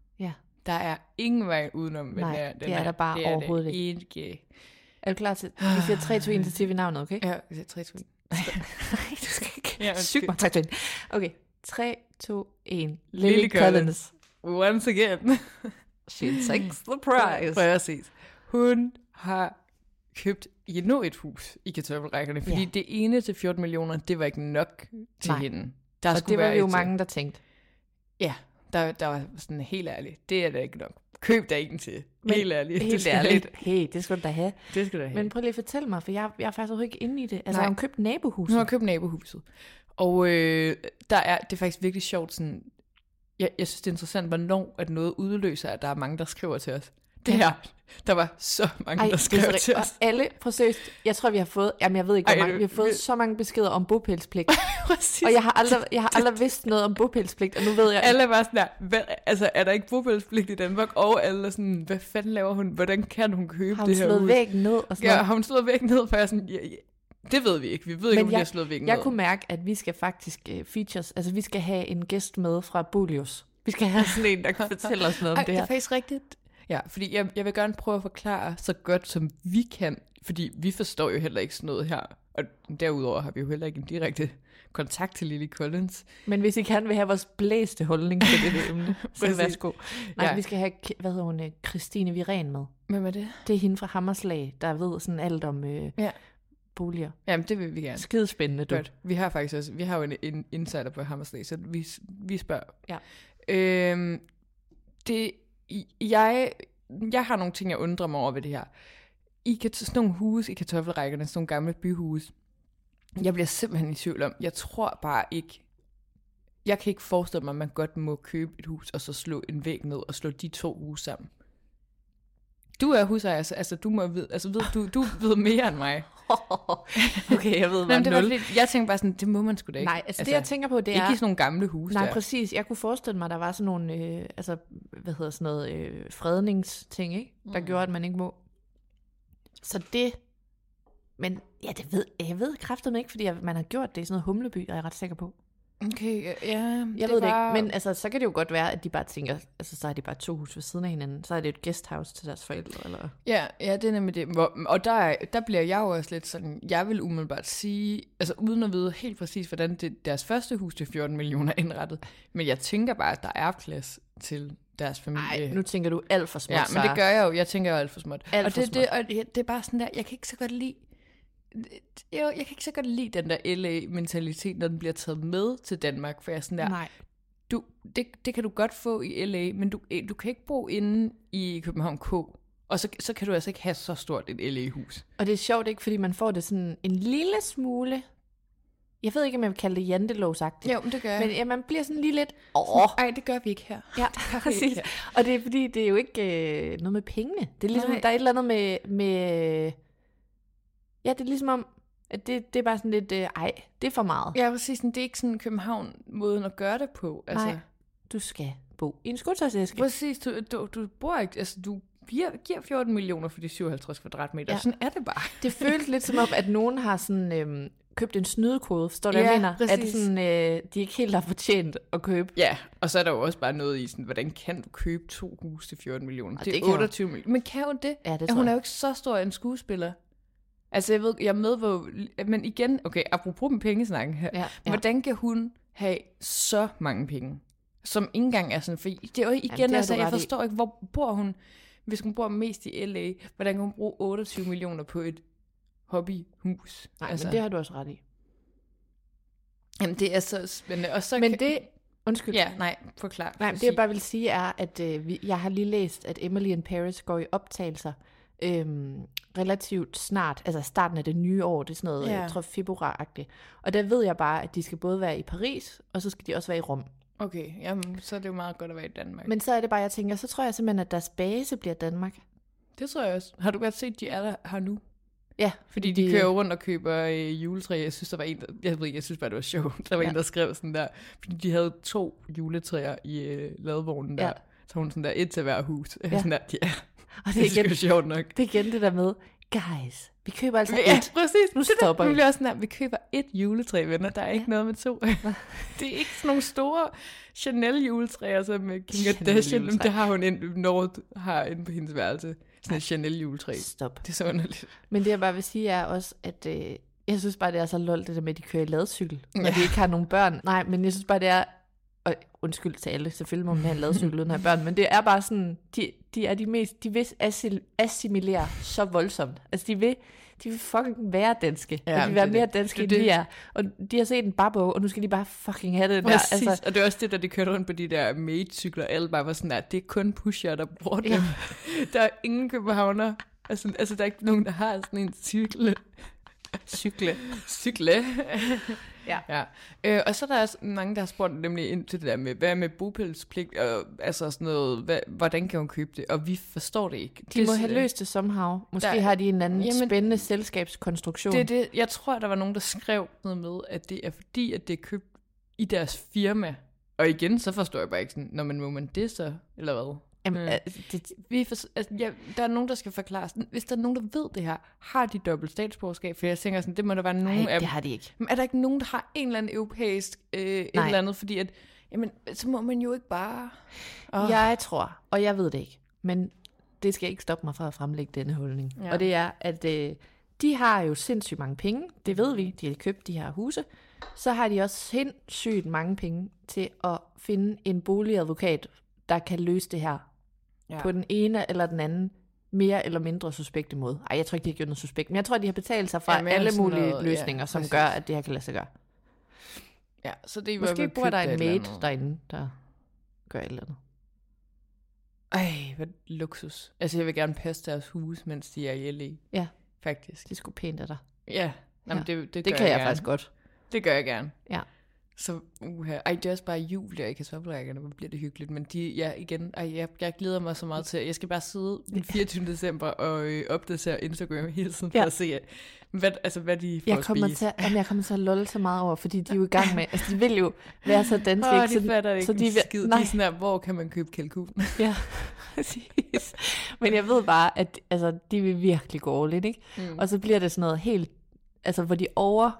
Der er ingen vej udenom. Nej, den her. Den det er der bare det er overhovedet det ikke. Er du klar til? Vi siger 3, 2, 1, så siger vi navnet, okay? Ja, det er 3 2 Nej, du skal ikke. Ja. Syg mig, 3, 2, 1. Okay, 3, 2, 1. Lily Lily Collins. Collins. Once again. She takes the prize. Præcis. Hun har købt endnu et hus i kartoffelrækkerne, fordi Ja. det ene til 14 millioner, det var ikke nok til Nej. hende. Der Og det var vi jo mange, der tænkte. Ja, der, der var sådan helt ærligt. Det er da ikke nok. Køb der en til. Men helt ærligt. Helt skal ærligt. Hey, det skal du da have. Det skal du have. Men prøv lige at fortælle mig, for jeg, jeg er faktisk ikke inde i det. Altså, Nej. har hun købt nabohuset? Hun har købt nabohuset. Og øh, der er, det er faktisk virkelig sjovt, sådan, jeg, jeg synes, det er interessant, hvornår at noget udløser, at der er mange, der skriver til os. Det her, der var så mange, Ej, der det er skrev til os. Og alle, prøv seriøst, jeg tror, vi har fået, jamen jeg ved ikke, hvor Ej, mange, vi har fået vi- så mange beskeder om bopælspligt. Og jeg har aldrig, jeg har aldrig vidst noget om bopælspligt, og nu ved jeg, Alle var sådan der, hvad, altså er der ikke bopælspligt i Danmark? Og alle er sådan, hvad fanden laver hun? Hvordan kan hun købe har hun det her slået hus? væggen ned og sådan Ja, noget. har hun slået væk ned? For jeg sådan, ja, ja, det ved vi ikke. Vi ved ikke, Men om hun jeg- har slået væggen Jeg ned. kunne mærke, at vi skal faktisk uh, features, altså vi skal have en gæst med fra Bolius. Vi skal have sådan en, der kan fortælle os noget om Ej, det det her. er faktisk rigtigt. Ja, fordi jeg, jeg vil gerne prøve at forklare så godt, som vi kan. Fordi vi forstår jo heller ikke sådan noget her. Og derudover har vi jo heller ikke en direkte kontakt til Lily Collins. Men hvis I kan vil have vores blæste holdning til det emne, så værsgo. Nej, Ja. vi skal have, hvad hedder hun, øh, Christine Viren med. Hvem er det? Det er hende fra Hammerslag, der ved sådan alt om øh, Ja. boliger. Jamen, det vil vi gerne. Skide spændende, du. Godt. Vi har faktisk også, vi har jo en, en insider på Hammerslag, så vi, vi spørger. Ja. Øhm, det, jeg, jeg har nogle ting, jeg undrer mig over ved det her. I kan sådan nogle huse i kartoffelrækkerne, sådan nogle gamle byhuse. Jeg bliver simpelthen i tvivl om, jeg tror bare ikke, jeg kan ikke forestille mig, at man godt må købe et hus, og så slå en væg ned, og slå de to huse sammen. Du er husejer, altså, altså du må vide, altså ved, du, du ved mere end mig. okay, jeg ved, Nej, hvad men det var nul. fordi, jeg tænker bare sådan, det må man sgu da ikke. Nej, altså, det jeg tænker på, det Ikke er... i sådan nogle gamle huse Nej, der. præcis. Jeg kunne forestille mig, der var sådan nogle, øh, altså, hvad hedder sådan noget, øh, fredningsting, ikke? Der mm. gjorde, at man ikke må. Så det, men ja, det ved, jeg ved kræfterne ikke, fordi jeg, man har gjort det i sådan noget humleby, er jeg ret sikker på. Okay, ja, Jeg ved det ikke, men altså, så kan det jo godt være, at de bare tænker, altså så er de bare to hus ved siden af hinanden, så er det et guesthouse til deres forældre, eller... Ja, ja, det er nemlig det. Og der, er- der bliver jeg jo også lidt sådan, jeg vil umiddelbart sige, altså uden at vide helt præcis, hvordan det, deres første hus til 14 millioner er indrettet, men jeg tænker bare, at der er plads til deres familie. Nej, nu tænker du alt for småt, Ja, men det gør jeg jo. Jeg tænker jo alt for småt. Alt og for det, det, og det, det er bare sådan der, jeg kan ikke så godt lide, jo, jeg kan ikke så godt lide den der LA-mentalitet, når den bliver taget med til Danmark, for jeg er sådan der, Nej. du, det, det kan du godt få i LA, men du, eh, du kan ikke bo inde i København K. Og så, så kan du altså ikke have så stort et LA-hus. Og det er sjovt ikke, fordi man får det sådan en lille smule... Jeg ved ikke, om jeg vil kalde det jantelovsagtigt. Jo, men det gør Men ja, man bliver sådan lige lidt... Åh, Ej, det gør vi ikke her. ja, præcis. Og det er fordi, det er jo ikke øh, noget med pengene. Det er ligesom, Nej. der er et eller andet med... med ja, det er ligesom om, at det, det er bare sådan lidt... Øh, ej, det er for meget. Ja, præcis. sådan, Det er ikke sådan København-måden at gøre det på. Altså, Nej. Du skal bo i en skotøjsæske. Præcis, du, du, du bor ikke, altså du giver, giver 14 millioner for de 57 kvadratmeter. Ja. Sådan er det bare. Det føles lidt som om, at nogen har sådan, øhm, købt en snydekode. Du, hvad Ja, jeg mener? At præcis. sådan, øh, de ikke helt har fortjent at købe. Ja, og så er der jo også bare noget i sådan, hvordan kan du købe to huse til 14 millioner? Og Det, det er kan hun. 28 millioner. Men kan hun det? Ja, det hun er jeg. jo ikke så stor en skuespiller. Altså, jeg ved, jeg med, hvor... Men igen, okay, apropos med pengesnakken her. Ja, Ja. Hvordan kan hun have så mange penge? Som ikke engang er sådan... For det er jo igen, Jamen, altså, jeg ret i. forstår ikke, hvor bor hun... Hvis hun bor mest i L.A., hvordan kan hun bruge 28 millioner på et hobbyhus? Nej, altså, men det har du også ret i. Jamen, det er så spændende. Og så Men kan- det... Undskyld. Ja, nej, forklar. Nej, det jeg bare vil sige er, at øh, jeg har lige læst, at Emily in Paris går i optagelser øhm, relativt snart, altså starten af det nye år, det er sådan noget, ja. Jeg tror februar-agtigt. Og der ved jeg bare, at de skal både være i Paris, og så skal de også være i Rom. Okay, jamen, så er det jo meget godt at være i Danmark. Men så er det bare, jeg tænker, så tror jeg simpelthen, at deres base bliver Danmark. det tror jeg også. Har du godt set, de er der her nu? Ja, Fordi de kører rundt og køber øh, juletræ. Jeg synes, der var en, der, jeg ved ikke, jeg synes bare, det var sjovt. Der var Ja. en, der skrev sådan der, fordi de havde to juletræer i øh, ladvognen der. Ja. Så hun sådan der, et til hver hus. Ja. Sådan der, ja, Og det det er, er igen, sgu sjovt nok. det er igen det der med, guys, vi køber altså Ja, et. præcis. Nu Det stopper hun I. bliver også sådan vi køber et juletræ, venner. Der er ikke Ja. noget med to. det er ikke sådan nogle store Chanel juletræer, som øh, Kim Kardashian, det har hun ind, Nord har inde på hendes værelse. Sådan et Chanel juletræ. Stop. Det er så underligt. Men det jeg bare vil sige er også, at øh, jeg synes bare, det er så lol, det der med, at de kører i ladcykel, når Ja. de ikke har nogen børn. Nej, men jeg synes bare, det er, og undskyld til alle, selvfølgelig må man have en ladcykel uden at have børn, men det er bare sådan, de, de er de mest, de vil assimilere så voldsomt. Altså de vil, de vil fucking være danske. Ja, og de vil være det er mere danske, Det end vi er. Og de har set en babbo, og nu skal de bare fucking have det der. Præcis, Altså, og det er også det, der de kørte rundt på de der mate-cykler, alle bare var sådan der, det er kun pusher, der bruger dem. Ja. Der er ingen københavner. Altså, altså, der er ikke nogen, der har sådan en cykle. Cykle. Cykle. Ja. ja. Øh, og så er der også mange, der har spurgt nemlig ind til det der med, hvad med bopælspligt, og altså sådan noget, hvad, hvordan kan hun købe det? Og vi forstår det ikke. De det, må have løst det somehow. Måske Der- har de en anden Jamen, spændende selskabskonstruktion. Det det, jeg tror, der var nogen, der skrev noget med, at det er fordi, at det er købt i deres firma. Og igen, så forstår jeg bare ikke sådan, når man må man det så, eller hvad? Jamen, Mm. altså, det, Vi for, altså, ja, der er nogen, der skal forklare, sådan, hvis der er nogen, der ved det her, har de dobbelt statsborgerskab? For jeg tænker sådan, det må der være nogen nej, af det har de ikke. Men er der ikke nogen, der har en eller anden europæisk øh, et eller andet? Fordi at, jamen, så må man jo ikke bare... Oh. Jeg tror, og jeg ved det ikke, men det skal ikke stoppe mig fra at fremlægge denne holdning. Ja. Og det er, at øh, de har jo sindssygt mange penge, det ved vi, de har købt de her huse. Så har de også sindssygt mange penge til at finde en boligadvokat, der kan løse det her ja. Ja. på den ene eller den anden mere eller mindre suspekte måde. Ej, jeg tror ikke, de har gjort noget suspekt, men jeg tror, de har betalt sig fra Ja, ja, alle mulige noget, ja, løsninger, som præcis. gør, at det her kan lade sig gøre. Ja, så det er Måske bor der en mate maid derinde, der gør et eller andet. Ej, hvad luksus. Altså, jeg vil gerne passe deres hus, mens de er i LA. Ja. Faktisk. Det er sgu pænt af dig. Ja, Jamen, Ja. det, det, Det kan jeg gerne. faktisk godt. Det gør jeg gerne. Ja. Så, uha. Ej, det er også bare jul, jeg kan soprækkerne, hvor bliver det hyggeligt. Men de, ja, igen, ej, jeg, jeg glæder mig så meget til, jeg skal bare sidde den 24. december og øh, opdatere Instagram hele tiden, for Ja. at se, hvad, altså, hvad de får Jeg at kommer, spise. til, jamen, jeg kommer til at lolle så meget over, fordi de er jo i gang med, altså de vil jo være så danske, Åh, ikke? de Så, fatter ikke så en de skid. De nej. er sådan der, hvor kan man købe kalkun? ja, præcis. Men jeg ved bare, at altså, de vil virkelig gå in, ikke? Mm. Og så bliver det sådan noget helt, altså hvor de over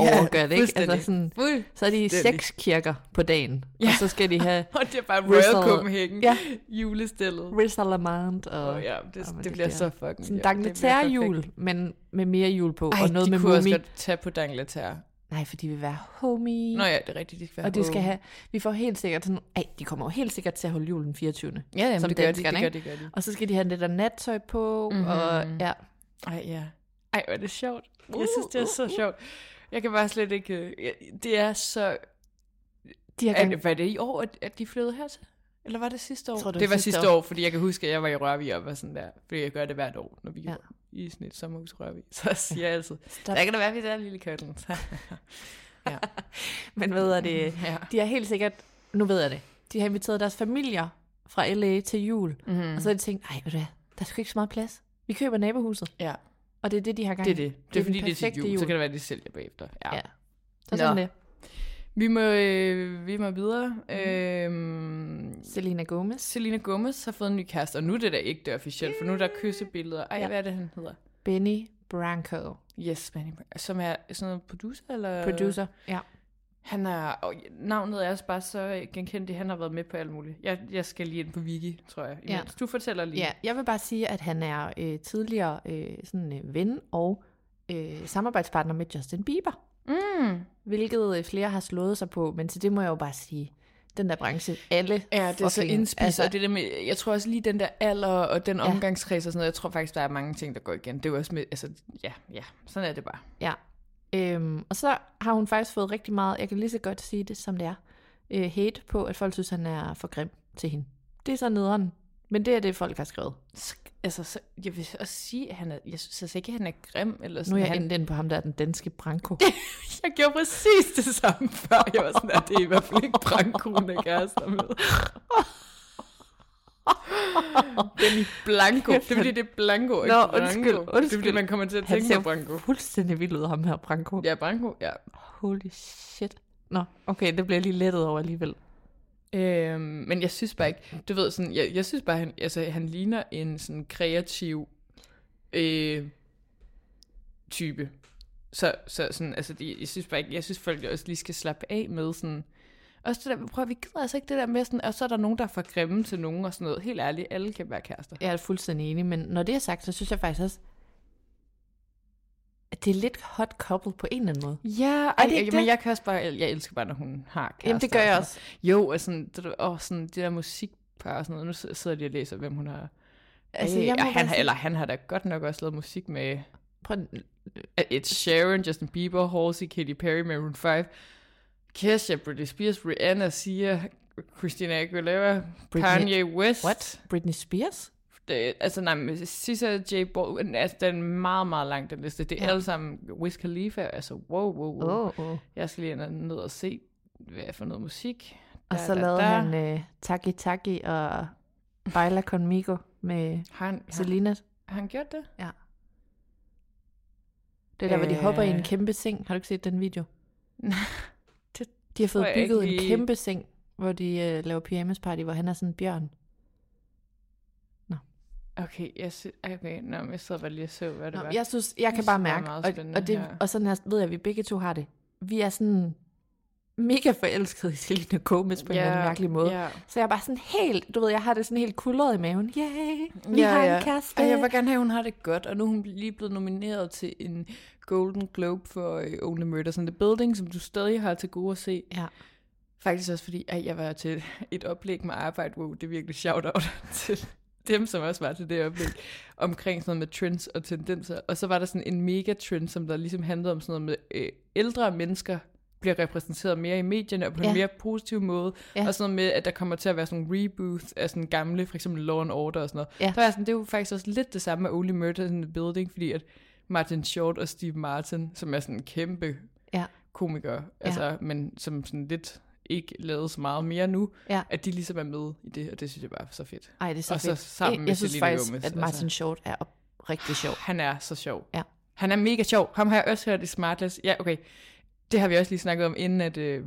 overgør det, ikke? Altså sådan, så er de seks kirker på dagen, Ja. og så skal de have Og det er bare. Royal Copenhagen Ja. julestillet. Rizzalamande og Oh, ja, det, Jamen, det, det bliver så fucking sådan. Det perfekt. jul, men med mere jul på, Ej, og noget de med kunne også mumi. godt tage på Dangleterre. Nej, for de vil være homie. Nå ja, det er rigtigt, de skal være og de skal have, vi får helt sikkert sådan, ej, de kommer jo helt sikkert til at holde julen 24. Ja, jamen, som det gør de, det gør de, gør de. Og så skal de have det der nattøj på, Mhm. mm-hmm. og ja, Ej, ja. Ej, hvor er det sjovt. Jeg synes, det er så sjovt. Jeg kan bare slet ikke... øh, Det er så... de har Er, gang, det- var det i år, at, at de flyttede hertil? Eller var det sidste år? tror, det var det var sidste år. år. fordi jeg kan huske, at jeg var i Rørvig og var sådan der. Fordi jeg gør det hvert år, når vi Ja. i sådan et sommerhus i Rørvig. Så siger jeg altid, Stop. der kan det være, at vi er lille køkken. ja. men ved jeg det, ja. de har helt sikkert, nu ved jeg det, de har inviteret deres familier fra LA til jul, Mm-hmm. mm. og så har de tænkt, ej, ved du hvad, der er sgu ikke så meget plads. Vi køber nabohuset, ja, og det er det, de har gang det i. er det. Det er, den fordi, det er til jul, jul. så kan det være, at de sælger bagefter. Ja. Ja. Så sådan Nå. det. Vi må, øh, vi må videre. Mm. Øhm, Selena Gomez. Selena Gomez har fået en ny kæreste, og nu er det da ikke det officielt, for nu er der kyssebilleder. Ej, Ja. hvad er det, han hedder? Benny Branco, Yes, Manny Bra- som er sådan noget producer, eller? producer. Ja. Han er, og navnet er også bare så genkendt, han har været med på alt muligt. Jeg, jeg skal lige ind på Wiki, tror jeg. Ja. Du fortæller lige. ja, jeg vil bare sige, at han er øh, tidligere øh, sådan, øh, ven og øh, samarbejdspartner med Justin Bieber, Mm. hvilket øh, flere har slået sig på, men til det må jeg jo bare sige, den der branche, alle Ja, det er så indspist, altså- og det der med, jeg tror også lige den der alder og den omgangskreds og sådan noget, jeg tror faktisk, der er mange ting, der går igen. Det er jo også med, altså, ja, ja, sådan er det bare. Ja. Øhm, og så har hun faktisk fået rigtig meget, jeg kan lige så godt sige det, som det er, øh, hate på, at folk synes, han er for grim til hende. Det er så nederen. Men det er det, folk har skrevet. Så, altså, så, jeg vil også sige, at han er, jeg synes altså ikke, at han er grim, eller Nu sådan. er jeg han, endt ind på ham, der er den danske Branko. jeg gjorde præcis det samme før. Jeg var sådan, at det er i hvert fald ikke brandkone, jeg kærester med. Benny Blanco. Det er fordi, det er Blanco, ikke Nå, Branco. undskyld, Det er fordi, undskyld. man kommer til at tænke på Branco. fuldstændig vild ud, ham her, Branko. Ja, Branco, ja. Holy shit. Nå, okay, det bliver jeg lige lettet over alligevel. Øhm, men jeg synes bare ikke, du ved sådan, jeg, jeg synes bare, han, altså, han ligner en sådan kreativ øh, type. Så, så sådan, altså, de, jeg synes bare ikke, jeg synes folk også lige skal slappe af med sådan, også det der, prøv at vi gider altså ikke det der med sådan, og så er der nogen, der er for grimme til nogen og sådan noget. Helt ærligt, alle kan være kærester. Jeg er fuldstændig enig, men når det er sagt, så synes jeg faktisk også, at det er lidt hot couple på en eller anden måde. Ja, Er ej, det ikke men det? jeg kan også bare, jeg, elsker bare, når hun har kærester. Jamen, det gør og jeg også. Jo, og sådan, det, åh, sådan, det der musikpar og sådan noget. Nu sidder- de og læser, hvem hun har. Altså, Øh, jeg og han, har, eller han har da godt nok også lavet musik med Prøv, Ed Sheeran, Justin Bieber, Halsey, Katy Perry, Maroon 5, Kesha, Britney Spears, Rihanna, Sia, Christina Aguilera, Britney- Kanye West. what? Britney Spears? Det, altså nej, men SZA, J. Balvin, altså den er meget, meget lang, den liste. Det er Ja. ja. alle sammen Wiz Khalifa, altså wow, wow, wow. Oh, oh. Jeg skal lige og ned og se, hvad er for noget musik. Og Da, så da, lavede da. han uh, Taki Taki og Baila Conmigo med han, Selena. har han gjort det? Det er der, hvor de hopper i en Øh. kæmpe seng. Har du ikke set den video? De har fået bygget en lige. kæmpe seng, hvor de uh, laver pyjamas party, hvor han er sådan en bjørn. Okay, jeg, sy- okay, nå, jeg sad bare lige og så, hvad det Nå, var. jeg synes, jeg kan bare mærke, og, og, det, her. og sådan her ved jeg, at vi begge to har det. Vi er sådan mega forelskede i Selena Gomez på en anden mærkelig måde. Ja. Så jeg er bare sådan helt, du ved, jeg har det sådan helt kulret i maven. Yay, vi Ja, har ja. en kæreste. Ej, jeg vil gerne have, at hun har det godt, og nu er hun lige blevet nomineret til en Golden Globe for uh, Only Murders in the Building, som du stadig har til gode at se. Ja. Faktisk også fordi, at jeg var til et oplæg med arbejde, hvor det er virkelig shout-out til dem, som også var til det oplæg, omkring sådan noget med trends og tendenser. Og så var der sådan en mega-trend, som der ligesom handlede om sådan noget med øh, ældre mennesker bliver repræsenteret mere i medierne og på Ja. en mere positiv måde. Ja. Og sådan noget med, at der kommer til at være sådan nogle reboots af sådan gamle, for eksempel Law and Order og sådan noget. Ja. Der var sådan, det er jo faktisk også lidt det samme med Only Murders in the Building, fordi at Martin Short og Steve Martin, som er sådan en kæmpe Ja. komikere, altså, men som sådan lidt ikke lavet så meget mere nu, Ja. at de ligesom er med i det, og det synes jeg bare er så fedt. Ej, det er så Og så fedt. sammen jeg, med jeg synes faktisk, Gomez, at Martin altså. Short er op, rigtig sjov. Han er så sjov. Ja. Han er mega sjov. Ham har jeg også hørt i Smartless. Ja, okay. Det har vi også lige snakket om, inden at, øh,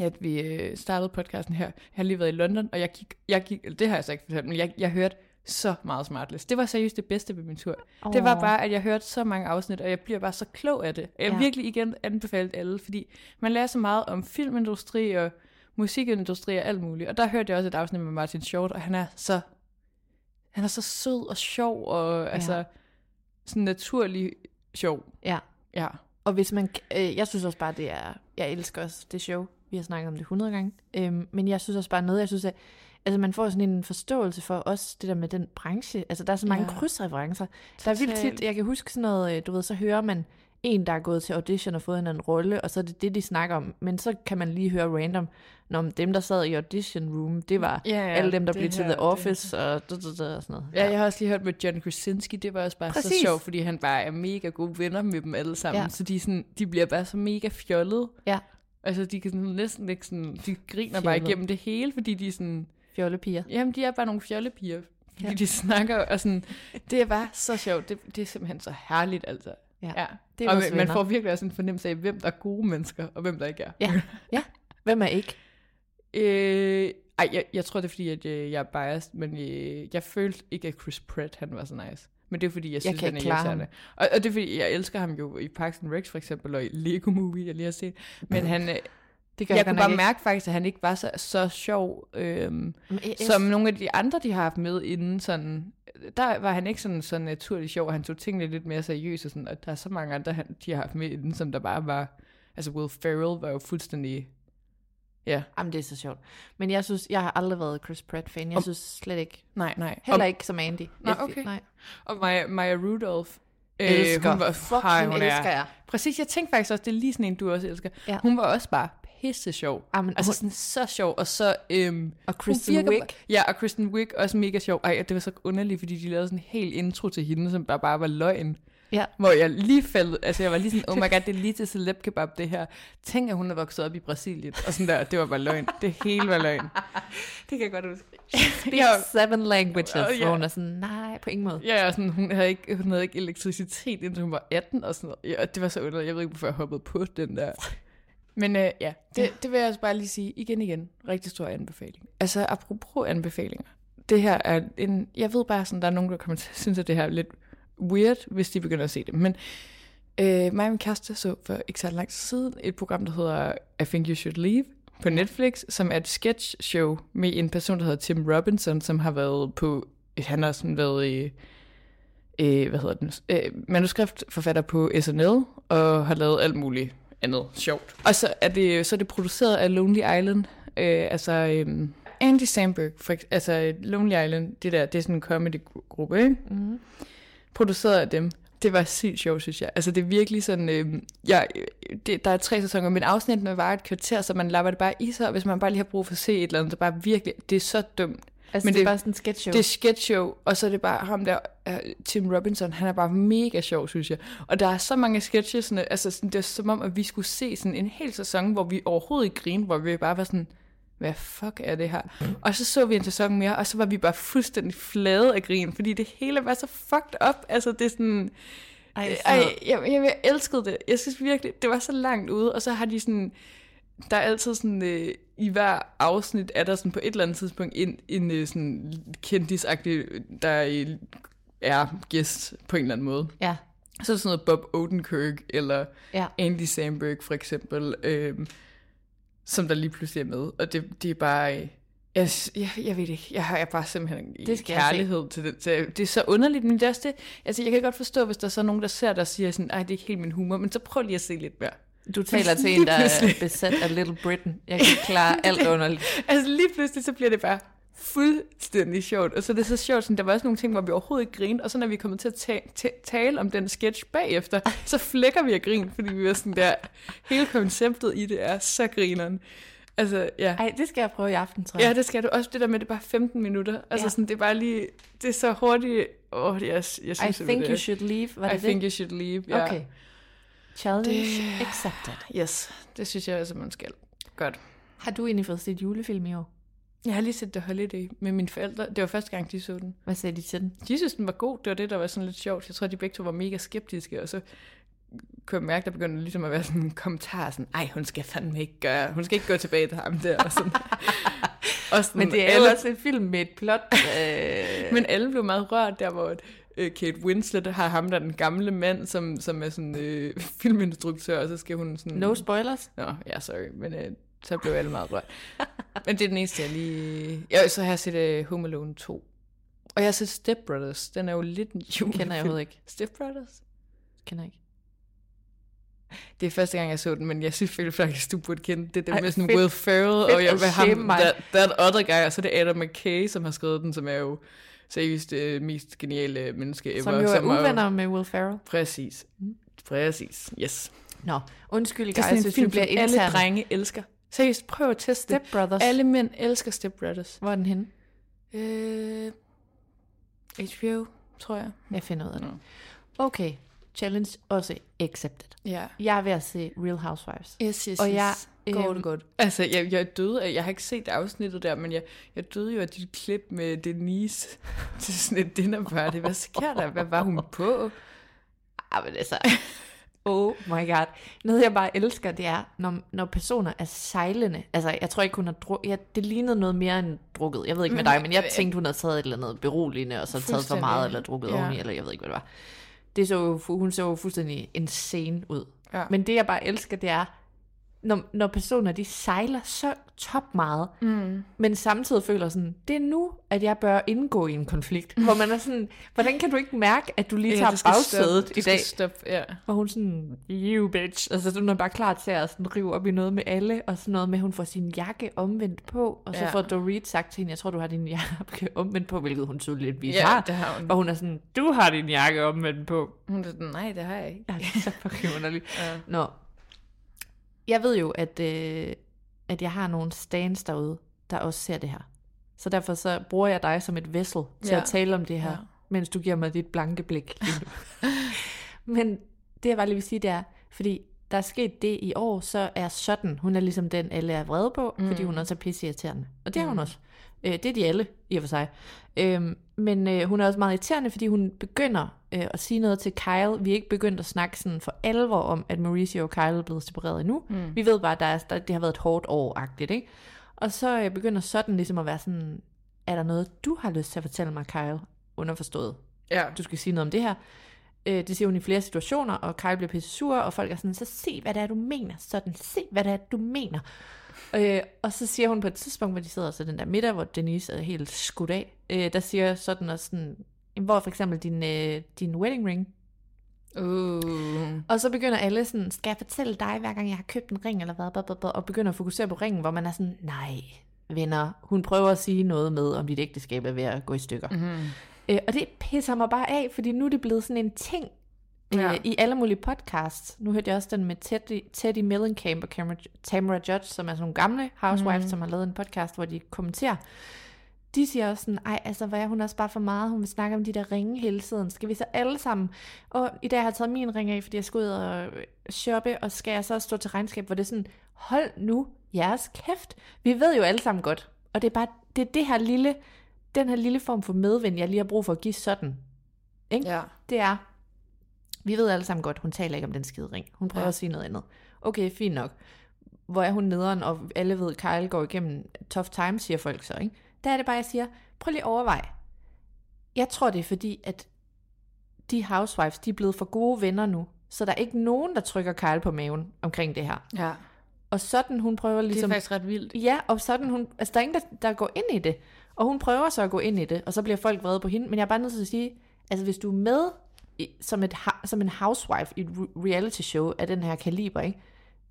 at vi øh, startede podcasten her. Jeg har lige været i London, og jeg gik, jeg gik, det har jeg så ikke fortalt, men jeg, jeg hørte så meget smartless. Det var seriøst det bedste ved min tur. Oh. Det var bare, at jeg hørte så mange afsnit, og jeg bliver bare så klog af det. Jeg ja. virkelig igen anbefalet alle, fordi man lærer så meget om filmindustri og musikindustri og alt muligt. Og der hørte jeg også et afsnit med Martin Short, og han er så, han er så sød og sjov, og ja. altså sådan naturlig sjov. Ja. Ja. Og hvis man, øh, jeg synes også bare, det er, jeg elsker også det show. Vi har snakket om det 100 gange. Øhm, men jeg synes også bare noget, jeg synes, at altså man får sådan en forståelse for også det der med den branche. Altså der er så mange Ja. ja. krydsreferencer. Der er vildt tit, jeg kan huske sådan noget, øh, du ved, så hører man en, der er gået til audition og fået en anden rolle, og så er det det, de snakker om. Men så kan man lige høre random, når dem, der sad i audition room, det var Ja, ja, alle dem, der det blev til her, The det Office og, og, og sådan noget. Ja, jeg har også lige hørt med John Krasinski, det var også bare Præcis. Så sjovt, fordi han bare er mega gode venner med dem alle sammen, Ja. ja. så de, sådan, de bliver bare så mega fjollede. Ja. Altså, de kan sådan næsten ikke sådan, de griner bare Fjollede. igennem det hele, fordi de sådan, Fjollepiger. jamen, de er bare nogle fjollepiger, fordi Ja. de snakker, og sådan, det er bare så sjovt, det, det er simpelthen så herligt, altså. Ja. ja. Det er og man, venner. får virkelig også en fornemmelse af, hvem der er gode mennesker, og hvem der ikke er. Ja. ja. Hvem er ikke? Øh, ej, jeg, jeg tror, det er fordi, at øh, jeg er biased, men øh, jeg følte ikke, at Chris Pratt, han var så nice. Men det er fordi, jeg Jeg synes, kan han er irriterende. Og, og det er fordi, jeg elsker ham jo i Parks and Rec for eksempel, og i Lego Movie, jeg lige har set. Men han, øh, Det gør jeg jeg kunne bare ikke. mærke faktisk, at han ikke var så, så sjov, øhm, som nogle af de andre, de har haft med inden sådan... Der var han ikke sådan så naturligt sjov, han tog tingene lidt mere seriøst, og, sådan, og der er så mange andre, han, de har haft med inden, som der bare var... Altså Will Ferrell var jo fuldstændig... Ja, Jamen, det er så sjovt. Men jeg synes, jeg har aldrig været Chris Pratt-fan. Jeg Om- synes slet ikke. nej, nej. Heller Og- ikke som Andy. Jeg- okay. Nej. Og Maya, Maya Rudolph. øh, Elsker. hun var, Fuck, Ej, hende hun er, elsker jeg. Præcis, jeg tænkte faktisk også, det er lige sådan en, du også elsker. Ja. Hun var også bare pisse sjov. Jamen, Altså hun- sådan så sjov, og så... Øhm, Og Kristen virker Wiig. Ja, og Kristen Wiig også mega sjov. Ej, det var så underligt, fordi de lavede sådan en hel intro til hende, som bare, bare var løgn. Ja. Hvor jeg lige faldt, altså jeg var lige sådan, oh my god, det er lige til celeb kebab det her. Tænk, at hun er vokset op i Brasilien, og sådan der, det var bare løgn. Det hele var løgn. Det kan jeg godt huske. Speaks seven languages. Oh, ja. Hvor hun er sådan, nej, på ingen måde. Ja, og sådan, hun, havde ikke, hun havde ikke elektricitet, indtil hun var 18 og sådan noget. Ja, det var så underligt. Jeg ved ikke, hvorfor jeg hoppede på den der. Men øh, ja, det, det vil jeg også bare lige sige igen igen. Rigtig stor anbefaling. Altså, apropos anbefalinger. Det her er en... Jeg ved bare sådan, der er nogen, der kommer til at synes, at det her er lidt weird, hvis de begynder at se det. Men øh, mig og min kæreste så for ikke så lang tid siden et program, der hedder I Think You Should Leave på Netflix, som er et sketch show med en person, der hedder Tim Robinson, som har været på... Han har sådan været i øh, hvad hedder den, øh, manuskriptforfatter på SNL, og har lavet alt muligt andet sjovt. Og så er det, så er det produceret af Lonely Island, øh, altså øh, Andy Samberg, for, altså Lonely Island, det der, det er sådan en comedy-gruppe, ikke? Mm. produceret af dem. Det var sygt sjovt, synes jeg. Altså, det er virkelig sådan... Øh, ja, det, der er tre sæsoner, men afsnittene var et kvarter, så man lapper det bare i sig, og hvis man bare lige har brug for at se et eller andet, så bare virkelig... Det er så dumt. Altså, Men det, er det- bare sådan en sketch show. Det er sketch show, og så er det bare ham der, uh, Tim Robinson, han er bare mega sjov, synes jeg. Og der er så mange sketches, sådan, altså sådan, det er som om, at vi skulle se sådan en hel sæson, hvor vi overhovedet ikke grinede, hvor vi bare var sådan, hvad fuck er det her? Og så så vi en sæson mere, og så var vi bare fuldstændig flade af grin, fordi det hele var så fucked up. Altså det er sådan, Ej, ej, så- jeg, jeg, jeg elskede det. Jeg synes virkelig, det var så langt ude, og så har de sådan, der er altid sådan, øh, i hver afsnit er der sådan på et eller andet tidspunkt en, en øh, sådan kendisagtig, der øh, er gæst på en eller anden måde. Ja, Så er sådan noget Bob Odenkirk, eller ja. Andy Samberg for eksempel, øh, som der lige pludselig er med. Og det, det er bare... Øh, jeg, jeg, jeg ved ikke, jeg har jeg bare simpelthen Det det skal kærlighed til det. Til, det er så underligt, men det er også det. Altså, jeg kan godt forstå, hvis der er så nogen, der ser der og siger sådan, ej, det er ikke helt min humor, men så prøv lige at se lidt mere. Du taler til en, der er besat af Little Britain. Jeg kan klare alt underligt. Altså lige pludselig, så bliver det bare fuldstændig sjovt. Og så er det så sjovt, sådan, der var også nogle ting, hvor vi overhovedet ikke grinede, og så når vi kommer til at ta- ta- tale om den sketch bagefter, så flækker vi af grin, fordi vi var sådan der, hele konceptet i det er så grineren. Altså, ja. Ej, det skal jeg prøve i aften, tror jeg. Ja, det skal du også. Det der med, det er bare 15 minutter. Altså Ja. sådan, det er bare lige, det er så hurtigt. Åh, oh, jeg, jeg synes, I think det you should leave. Var I det think det? you should leave. Ja. Okay. Challenge Det- accepted. Yes, det synes jeg altså, man skal. Godt. Har du egentlig fået set julefilm i år? Jeg har lige set The Holiday med mine forældre. Det var første gang, de så den. Hvad sagde de til den? De synes, den var god. Det var det, der var sådan lidt sjovt. Jeg tror, de begge to var mega skeptiske, og så kunne jeg mærke, der begyndte ligesom at være sådan en kommentar, sådan, ej, hun skal fandme ikke gøre, hun skal ikke gå tilbage til ham der, og sådan. Og sådan, Men det er jo alle, også en film med et plot. Øh, Men alle blev meget rørt der, hvor øh, Kate Winslet har ham der den gamle mand, som, som er sådan øh, filminstruktør, og så skal hun sådan... no spoilers. Nå, ja, sorry, men øh, så blev alle meget rørt. men det er den eneste, jeg lige... Ja, så har jeg set uh, Home Alone 2. Og jeg har set Step Brothers. Den er jo lidt en julefilm. Kender jeg overhovedet ikke. Step Brothers? Kender jeg ikke. Det er første gang, jeg så den, men jeg synes faktisk, du burde kende det. Det er med sådan fedt. Will Ferrell, Fedt og jeg vil ham, that, that other guy, og så er det Adam McKay, som har skrevet den, som er jo seriøst det mest geniale menneske ever. Som jo er uvenner med Will Ferrell. Præcis. Præcis. Yes. Nå, undskyld, Det er guys, sådan en film, bliver som alle drenge elsker. Seriøst, prøv at teste det. Step Brothers. Alle mænd elsker Step Brothers. Hvor er den henne? Øh, HBO, tror jeg. Jeg finder ud af det. Okay, challenge også accepted. Ja. Jeg er ved at se Real Housewives. Yes, yes, Og jeg, Går øhm, det godt? Altså, jeg, jeg døde af, jeg har ikke set afsnittet der, men jeg, jeg døde jo af dit klip med Denise til sådan et dinnerparty. Hvad sker der? Hvad var hun på? Ah, men altså... Oh my god. Noget, jeg bare elsker, det er, når, når personer er sejlende. Altså, jeg tror ikke, hun har drukket... Ja, det lignede noget mere end drukket. Jeg ved ikke med dig, men jeg tænkte, hun havde taget et eller andet beroligende, og så taget for meget, eller drukket Ja. oveni, eller jeg ved ikke, hvad det var. Det så jo, hun så jo fuldstændig insane ud. Ja. Men det, jeg bare elsker, det er, når, når personer, de sejler så top meget, Mm. men samtidig føler sådan, det er nu, at jeg bør indgå i en konflikt. Hvor man er sådan, hvordan kan du ikke mærke, at du lige Ja, tager skal bagsædet i dag? stoppe, ja. Og hun sådan, you bitch. Altså, hun er bare klar til at sådan, rive op i noget med alle, og sådan noget med, at hun får sin jakke omvendt på, og så Ja. får Dorit sagt til hende, jeg tror, du har din jakke omvendt på, hvilket hun så lidt Ja, bizarre. det har hun. Og hun er sådan, du har din jakke omvendt på. Hun er sådan, nej, det har jeg ikke. Ja, det er så fucking underligt. Ja. Nå. Jeg ved jo, at, øh, at jeg har nogle stands derude, der også ser det her. Så derfor så bruger jeg dig som et vessel til Ja. at tale om det her, Ja. mens du giver mig dit blanke blik. Men det jeg bare lige vil sige, det er, fordi der er sket det i år, så er sådan, hun er ligesom den, alle er vrede på, mm. fordi hun også er pisseirriterende. Og det er hun også. Øh, det er de alle, i og for sig. Øhm, men øh, hun er også meget irriterende, fordi hun begynder øh, at sige noget til Kyle. Vi er ikke begyndt at snakke sådan for alvor om, at Mauricio og Kyle er blevet separeret endnu. Mm. Vi ved bare, at der er, der, det har været et hårdt år-agtigt, ikke? Og så øh, begynder sådan ligesom at være sådan, er der noget, du har lyst til at fortælle mig, Kyle? Underforstået. Ja. Du skal sige noget om det her. Øh, det siger hun i flere situationer, og Kyle bliver pisse sur, og folk er sådan, så se, hvad det er, du mener. Sådan, se, hvad det er, du mener. Øh, og så siger hun på et tidspunkt, hvor de sidder så den der middag, hvor Denise er helt skudt af, øh, der siger sådan og sådan, hvor for eksempel din, øh, din wedding ring. Uh. Og så begynder alle sådan, skal jeg fortælle dig, hver gang jeg har købt en ring, eller hvad, blah, blah, blah, og begynder at fokusere på ringen, hvor man er sådan, nej, venner, hun prøver at sige noget med, om dit ægteskab er ved at gå i stykker. Mm-hmm. Øh, og det pisser mig bare af, fordi nu er det blevet sådan en ting øh, Ja. i alle mulige podcasts. Nu hørte jeg også den med Teddy, Teddy Mellencamp og Tamara, Tamara Judge, som er sådan nogle gamle housewives, mm. som har lavet en podcast, hvor de kommenterer. De siger også sådan, ej, altså, hvad er hun også bare for meget? Hun vil snakke om de der ringe hele tiden. Skal vi så alle sammen? Og i dag har jeg taget min ring af, fordi jeg skal ud og shoppe, og skal jeg så stå til regnskab, hvor det er sådan, hold nu jeres kæft. Vi ved jo alle sammen godt. Og det er bare, det er det her lille, den her lille form for medvind, jeg lige har brug for at give sådan. Ikke? Ja. Det er, vi ved alle sammen godt, hun taler ikke om den skide ring. Hun prøver ja. At sige noget andet. Okay, fint nok. Hvor er hun nederen, og alle ved, Kyle går igennem tough times, siger folk så, ikke? Der er det bare, jeg siger, prøv lige at overveje. Jeg tror, det er fordi, at de housewives, de er blevet for gode venner nu. Så der er ikke nogen, der trykker Kyle på maven omkring det her. Ja. Og sådan hun prøver Det er ligesom... faktisk ret vildt. Ja, og sådan hun... Altså, der er ingen, der, der går ind i det. Og hun prøver så at gå ind i det, og så bliver folk vrede på hende. Men jeg er bare nødt til at sige, altså hvis du er med som, et, som en housewife i et re- reality show af den her kaliber, ikke?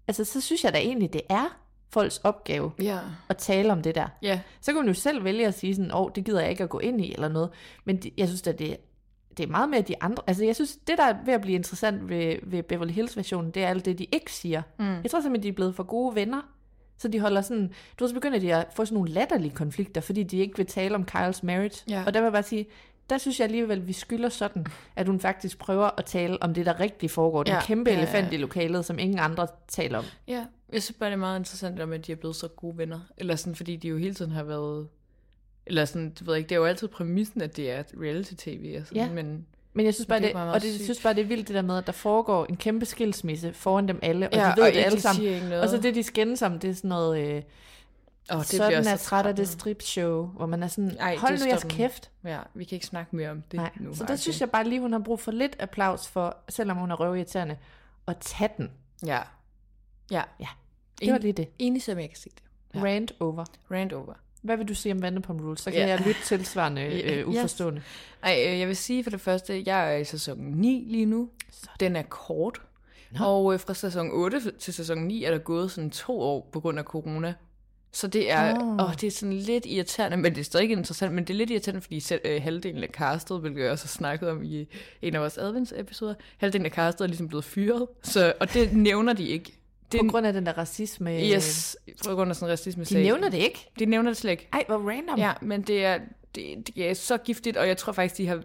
Altså, så synes jeg da egentlig, det er folks opgave Ja. at tale om det der. Ja. Så kan hun jo selv vælge at sige sådan, åh, oh, det gider jeg ikke at gå ind i, eller noget. Men det, jeg synes at det, det er meget mere de andre. Altså, jeg synes, det der er ved at blive interessant ved, ved Beverly Hills-versionen, det er alt det, de ikke siger. Mm. Jeg tror simpelthen, de er blevet for gode venner. Så de holder sådan, du ved, så begynder de at få sådan nogle latterlige konflikter, fordi de ikke vil tale om Kyles marriage. Ja. Og der vil jeg bare sige, der synes jeg alligevel, vi skylder sådan, at hun faktisk prøver at tale om det, der rigtig foregår. Den Ja, kæmpe ja, ja. elefant i lokalet, som ingen andre taler om. Ja, jeg synes bare, det er meget interessant om, at de er blevet så gode venner. Eller sådan, fordi de jo hele tiden har været... Eller sådan, du ved ikke, det er jo altid præmissen, at det er reality-tv og sådan, Ja. men... Men jeg synes bare, Det det, meget og det, synes bare, det er vildt det der med, at der foregår en kæmpe skilsmisse foran dem alle, og ja, de ved og det alle sammen. Og så det, de skændes om, det er sådan noget... Øh, Oh, sådan er træt af det strip-show, hvor man er sådan, Ej, hold det nu jeres kæft. Ja, vi kan ikke snakke mere om det Nej. nu. Så der synes jeg bare lige, hun har brug for lidt applaus for, selvom hun er røvirriterende, at tage den. Ja. Ja. Ja, Det var lige det. Enig, som jeg kan se det. Ja. Rant over. Rand over. Hvad vil du sige om Vanderpump Rules? Så kan Ja. jeg lytte tilsvarende øh, uforstående. Ej, øh, jeg vil sige for det første, jeg er i sæson 9 lige nu. Den er kort. Nå. Og øh, fra sæson 8 til sæson 9 er der gået sådan to år på grund af corona. Så det er, oh. åh, det er sådan lidt irriterende, men det er stadig interessant, men det er lidt irriterende, fordi selv, øh, halvdelen af castet, hvilket jeg også har snakket om i en af vores adventsepisoder, halvdelen af castet er ligesom blevet fyret, så, og det nævner de ikke. Det, På grund af den der racisme. øh, yes, på grund af sådan en racisme De nævner det ikke. De nævner det slet ikke. Ej, hvor random. Ja, men det er, det, det er så giftigt, og jeg tror faktisk, de har,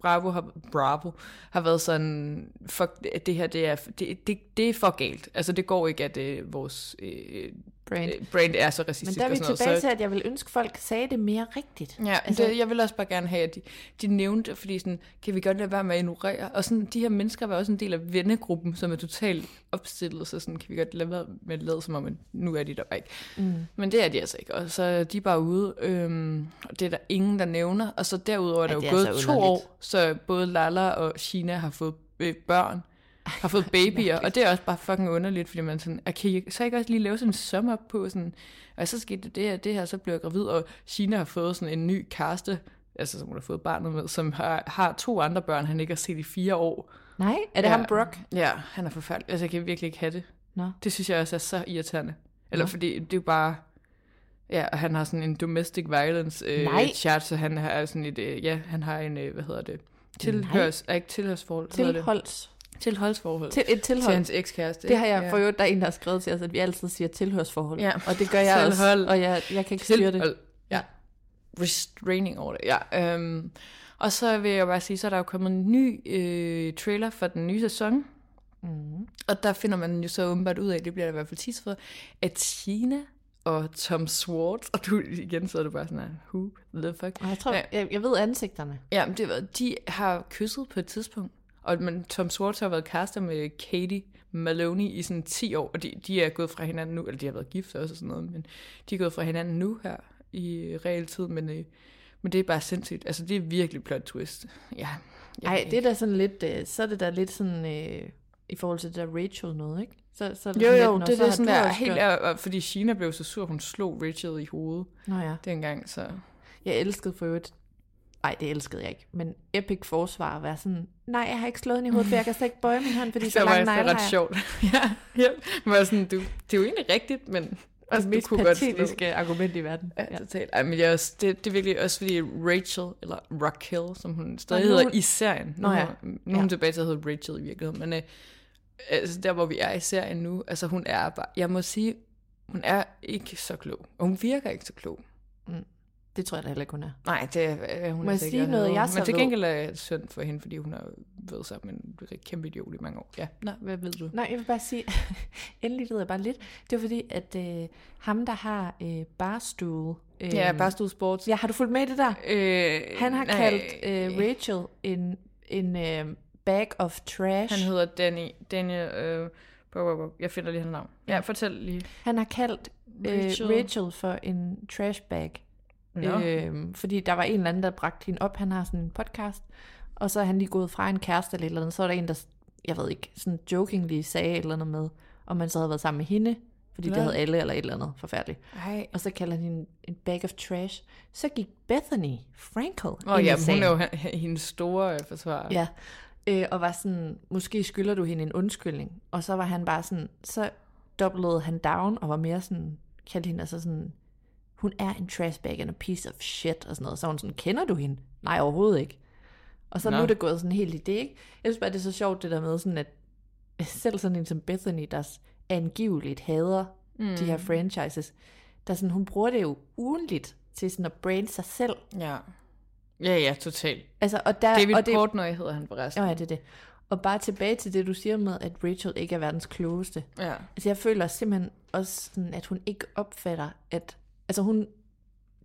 Bravo har, Bravo har været sådan, fuck, det her, det er, det, det, det er for galt. Altså, det går ikke, at øh, vores øh, Brand. øh, brand er så Men racistisk der er vi tilbage noget. til, at jeg vil ønske, at folk sagde det mere rigtigt. Ja, Altså- altså, det, jeg vil også bare gerne have, at de, de nævnte, fordi sådan, kan vi godt lade være med at ignorere? Og sådan, de her mennesker var også en del af vennegruppen, som er totalt opstillet, så sådan, kan vi godt lade være med at lade som om, at nu er de der bare ikke. Mm. Men det er de altså ikke, og så de er bare ude, øhm, og det er der ingen, der nævner. Og så derudover er Ja, der det jo gået så to år, så både Lala og Shina har fået øh, børn, har fået babyer, og det er også bare fucking underligt, fordi man sådan, "Ah, kan I så ikke også lige lave sådan en sum op på, sådan, og så skete det her, det her, så blev jeg gravid, og Shina har fået sådan en ny kæreste, altså som hun har fået barnet med, som har, har to andre børn, han ikke har set i fire år. Nej, er det ja. ham Brock? Ja, han er forfærdelig. Altså, jeg kan virkelig ikke have det. Nå. Det synes jeg også er så irriterende. Eller Nå. fordi det er jo bare... Ja, og han har sådan en domestic violence øh, Nej. chat, så han har sådan et... Øh, ja, han har en... Øh, hvad hedder det? Tilhørs... Er ikke tilhørsforhold? Tilholds. Tilholdsforhold. Til, et til tilhold. hans ekskæreste. Det har jeg ja. for øvrigt, der er en, der har skrevet til os, at vi altid siger tilhørsforhold. Ja. Og det gør jeg Tilhold. også, og jeg, jeg kan ikke styre det. Tilhold. Ja. Restraining over det, ja. Øhm, og så vil jeg bare sige, så er der jo kommet en ny øh, trailer for den nye sæson. Mm. Og der finder man jo så åbenbart ud af, det bliver der i hvert fald tis for, at Tina og Tom Swartz, og du igen så er du bare sådan her, who the fuck? Og jeg tror, Ja. jeg, jeg ved ansigterne. Ja, men det var, de har kysset på et tidspunkt, og men Tom Swartz har været kærester med Katie Maloney i sådan 10 år, og de, de er gået fra hinanden nu, eller de har været gift også og sådan noget, men de er gået fra hinanden nu her i realtid, men, øh, men det er bare sindssygt. Altså, det er virkelig plot twist. Ja. Nej, det er da sådan lidt, øh, så er det da lidt sådan, øh, i forhold til det der Rachel noget, ikke? Så, så det Jo, jo, nå, det så er sådan der, helt, er, fordi Sheena blev så sur, hun slog Rachel i hovedet Nå ja. dengang, så... Jeg elskede for øvrigt, nej, det elskede jeg ikke, men epic forsvar at være sådan, nej, jeg har ikke slået hende i hovedet, for jeg kan slet ikke bøje min hånd, fordi så det var lang faktisk negle har ret sjovt. ja, ja. Men var sådan, du, det er jo egentlig rigtigt, men Og altså, det mest kunne godt slå. patetiske argument i verden. Ja, ja. totalt. Ej, men jeg, også- det, det er virkelig også fordi Rachel, eller Raquel, som hun stadig nu er hedder i serien. Nu, Nå ja. nu er Ja. hun tilbage til at hedde Rachel i virkeligheden, men øh, altså, der hvor vi er i serien nu, altså hun er bare, jeg må sige, hun er ikke så klog. Og hun virker ikke så klog. Det tror jeg da heller ikke, hun er. Nej, det er hun Må jeg sige noget, jeg så Men til gengæld er det synd for hende, fordi hun har været sammen med en kæmpe idiot i mange år. Ja, Nå, hvad ved du? Nej, jeg vil bare sige, endelig ved jeg bare lidt. Det var fordi, at øh, ham, der har øh, barstool... Øh, Ja, bare stod sports. Ja, har du fulgt med i det der? Øh, Han har nej. kaldt øh, Rachel en, en øh, bag of trash. Han hedder Danny, Daniel, øh, jeg finder lige hans navn. Ja, fortæl lige. Han har kaldt øh, Rachel. Rachel for en trash bag. Nå. Øhm, fordi der var en eller anden, der bragte hende op. Han har sådan en podcast. Og så er han lige gået fra en kæreste eller et eller andet. Så er der en, der, jeg ved ikke, sådan jokingly sagde et eller andet med, om man så havde været sammen med hende. Fordi det Nå. havde alle eller et eller andet forfærdeligt. Ej. Og så kalder han hende en bag of trash. Så gik Bethany Frankel Åh oh, ind ja, hun er jo hendes store øh, forsvar. Ja, øh, og var sådan, måske skylder du hende en undskyldning. Og så var han bare sådan, så doublede han down, og var mere sådan, kaldte hende altså sådan, hun er en trashbag and a piece of shit, og sådan noget. Så hun sådan, kender du hende? Nej, overhovedet ikke. Og så Nå. nu er det gået sådan helt i det, ikke? Jeg synes bare, det er så sjovt det der med sådan, at selv sådan en som Bethany, der angiveligt hader mm. de her franchises, der sådan, hun bruger det jo ugenligt til sådan at brande sig selv. Ja, ja, ja totalt. Altså, og der, David og det, Portnoy hedder han forresten. Ja, det er det. Og bare tilbage til det, du siger med, at Rachel ikke er verdens klogeste. Ja. Altså, jeg føler simpelthen også, sådan, at hun ikke opfatter, at... Altså, hun...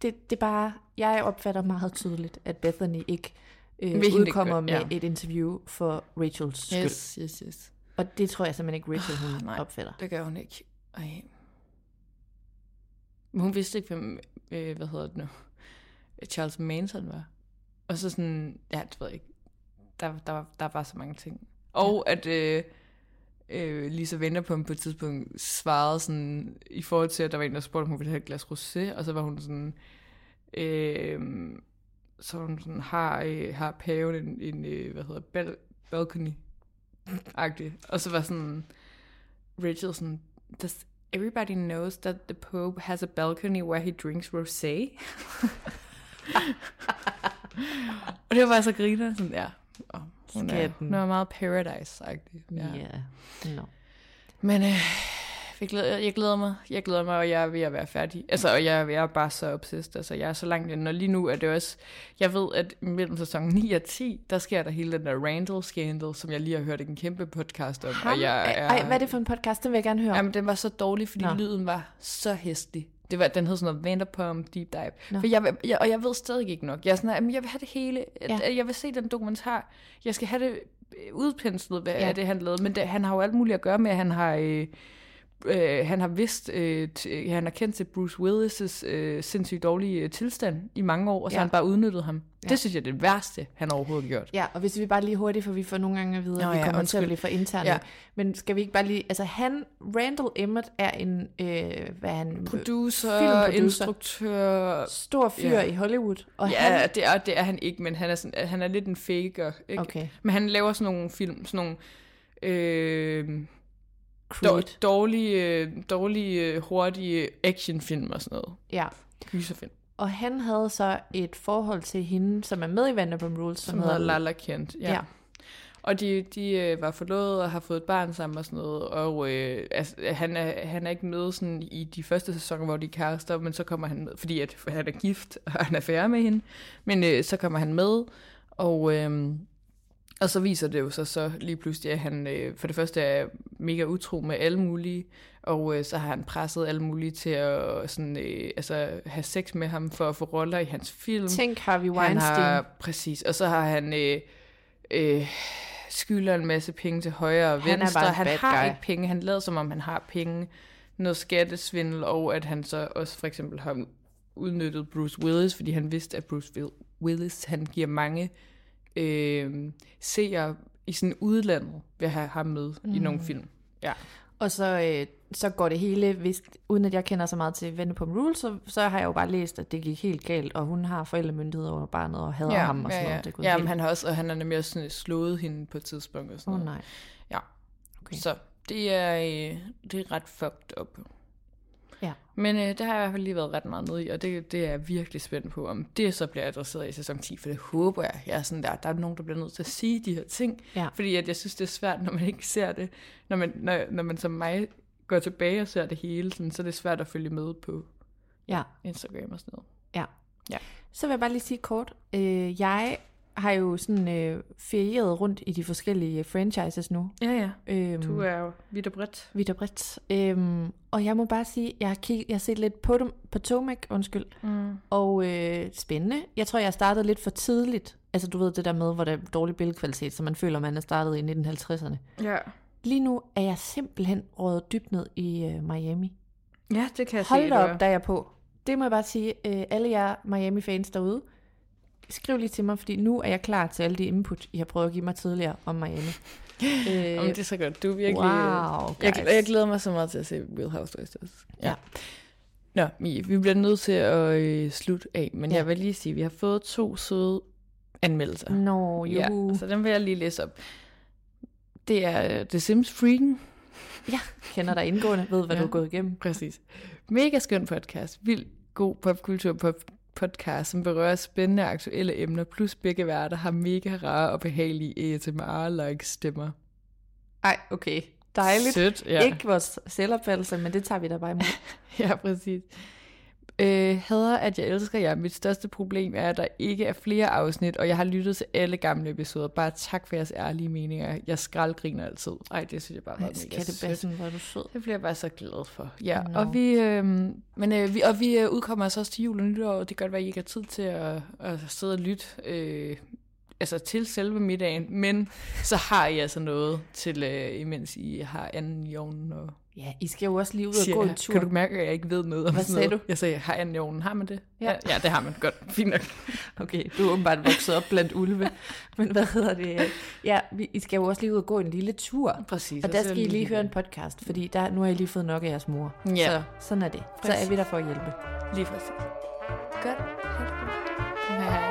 Det, det er bare... Jeg opfatter meget tydeligt, at Bethany ikke øh, udkommer med ja. et interview for Rachels skyld. Yes, yes, yes. Og det tror jeg simpelthen ikke, Rachel hun Nej. opfatter. Det gør hun ikke. Ej. Men hun vidste ikke, hvem, øh, hvad hedder det nu, Charles Manson var. Og så sådan, ja, det ved jeg ikke. Der, der, var, der var så mange ting. Og ja. at øh, øh, Lisa venter på på et tidspunkt svarede sådan, i forhold til, at der var en, der spurgte, om hun ville have et glas rosé, og så var hun sådan, øh, så hun sådan, har, øh, har paven en, en øh, hvad hedder, bal- balcony agtig Og så var sådan, Rachel sådan, does everybody knows that the Pope has a balcony where he drinks rosé? og det var bare så griner, sådan, ja. Hun, er, Skatten. hun er meget paradise-agtig. Ja. Ja. Yeah. No. Men øh, jeg, glæder, jeg glæder mig, jeg glæder mig, og jeg er ved at være færdig. Altså, og jeg, jeg er bare så obsessed, altså jeg er så langt inde, og lige nu er det også, jeg ved, at mellem sæson 9 og 10, der sker der hele den der Randall-scandal, som jeg lige har hørt en kæmpe podcast om, Ham, og jeg er... Ej, hvad er det for en podcast? Den vil jeg gerne høre. Jamen, den var så dårlig, fordi Nå. Nå. lyden var så hæslig. Det var, den hed sådan noget Vanderpump Deep Dive. Nå. For jeg, jeg, og jeg ved stadig ikke nok. Jeg er sådan, her, "Jamen, jeg vil have det hele. Ja. Jeg vil se den dokumentar. Jeg skal have det øh, udpenslet, hvad Ja. er det, han lavede. Men det, han har jo alt muligt at gøre med, at han har... Øh, Øh, han har vidst, øh, t- han har kendt til Bruce Willis' øh, sindssygt dårlige øh, tilstand i mange år, og så Ja. har han bare udnyttet ham. Ja. Det synes jeg er det værste, han overhovedet gjort. Ja, og hvis vi bare lige hurtigt, for vi får nogle gange at vide, at vi ja, kommer til at blive for interne. Ja. Men skal vi ikke bare lige... Altså han, Randall Emmett er en... Øh, hvad er han? Producer, Filmproducer. instruktør... Stor fyr Ja. i Hollywood. Og ja, han, det, er, det er han ikke, men han er, sådan, han er lidt en faker. Ikke? Okay. Men han laver sådan nogle film, sådan nogle øh, Creed. dår, dårlige, øh, dårlige, øh, hurtige actionfilm og sådan noget. Ja. Gyserfilm. Og han havde så et forhold til hende, som er med i Vanderpump Rules, som, Som hedder Lala Kent. Ja. Ja. Og de, de øh, var forlovet og har fået et barn sammen og sådan noget. Og øh, altså, han, er, han er ikke med sådan i de første sæsoner, hvor de er kærester, men så kommer han med, fordi at han er gift, og han er færdig med hende. Men øh, så kommer han med, og, øh, og så viser det jo sig så lige pludselig, at han øh, for det første er mega utro med alle mulige, og øh, så har han presset alle mulige til at sådan, øh, altså, have sex med ham for at få roller i hans film. Tænk Harvey Han Weinstein. har, præcis, og så har han øh, øh, skylder en masse penge til højre og Han er venstre. bare en han har guy. ikke penge, han lader som om han har penge. Noget skattesvindel, og at han så også for eksempel har udnyttet Bruce Willis, fordi han vidste, at Bruce Will- Willis, han giver mange øh, seere i sådan udlandet ved at have ham med mm. i nogle film. Ja. Og så, øh, så går det hele, hvis, uden at jeg kender så meget til Vanderpump Rules, så, så har jeg jo bare læst, at det gik helt galt, og hun har forældremyndighed over barnet og hader ja, ham og sådan ja, noget. ja. Det kunne ja, men han har også, og han har nemlig også sådan slået hende på et tidspunkt og sådan Åh noget. oh, nej. Ja. Okay. Så det er, øh, det er ret fucked up. Ja. Men øh, det har jeg i hvert fald lige været ret meget nede i, og det, det er jeg virkelig spændt på, om det så bliver adresseret i sæson 10, for det håber jeg. Jeg er sådan der, der er nogen, der bliver nødt til at sige de her ting, Ja. fordi at jeg synes, det er svært, når man ikke ser det. Når man, når, når man som mig går tilbage og ser det hele, sådan, så er det svært at følge med på Ja. Instagram og sådan noget. Ja. Ja. Så vil jeg bare lige sige kort. Øh, jeg har jo sådan øh, ferieret rundt i de forskellige franchises nu. Ja, ja. Øhm, Du er jo vidt og bredt. vidt og bredt. Øhm, og jeg må bare sige, jeg har, kig, jeg har set lidt på, dem, på Tomek, undskyld, Mm. og øh, spændende. Jeg tror, jeg startede lidt for tidligt. Altså du ved det der med, hvor der er dårlig billedkvalitet, så man føler, man er startet i 1950'erne. Ja. Lige nu er jeg simpelthen rådet dybt ned i øh, Miami. ja, det kan jeg Hold se. du op, er. der er jeg på. Det må jeg bare sige, øh, alle jer Miami-fans derude, skriv lige til mig, fordi nu er jeg klar til alle de input, I har prøvet at give mig tidligere om Miami. øh, Jamen, det er så godt. Du er virkelig... wow, Jeg, guys. jeg glæder mig så meget til at se Real Housewives også. Ja. Nå, Mie, vi bliver nødt til at øh, slutte af, men Ja. ja. jeg vil lige sige, at vi har fået to søde anmeldelser. Nå, jo. Ja, så dem vil jeg lige læse op. Det er øh, The Sims Freaking. Kender dig indgående, ved, hvad Ja. du har gået igennem. Præcis. Mega skøn podcast. Vild god popkultur pop podcast, som berører spændende aktuelle emner, plus begge værter har mega rare og behagelige ASMR-like stemmer. Ej, okay. Dejligt. Sødt, Ja. Ikke vores selvopfattelse, men det tager vi da bare imod. Ja, præcis. Øh, hader, at jeg elsker jer. Mit største problem er, at der ikke er flere afsnit, og jeg har lyttet til alle gamle episoder. Bare tak for jeres ærlige meninger. Jeg skraldgriner altid. Ej, det synes jeg bare var Ej, mega sødt. er du sød. Det bliver jeg bare så glad for. Ja, no. og vi, øh, men, øh, vi, og vi øh, udkommer altså også til jul og nytår, og det kan godt være, at I ikke har tid til at, at sidde og lytte øh, altså til selve middagen, men så har I altså noget til, øh, imens I har anden i ovnen. Og Ja, I skal jo også lige ud og siger, gå en tur. Kan du mærke, at jeg ikke ved noget om Hvad sagde noget? du? Jeg sagde, har anden i ovnen. Har man det? Ja. ja, det har man. Godt. Fint nok. Okay, du er åbenbart vokset op blandt ulve. Men hvad hedder det? Ja, vi, I skal jo også lige ud og gå en lille tur. Præcis. Og der skal I lige høre en podcast, fordi der, nu har I lige fået nok af jeres mor. Ja. Så sådan er det. Så er Præcis. vi der for at hjælpe. Lige præcis. Godt. Hej.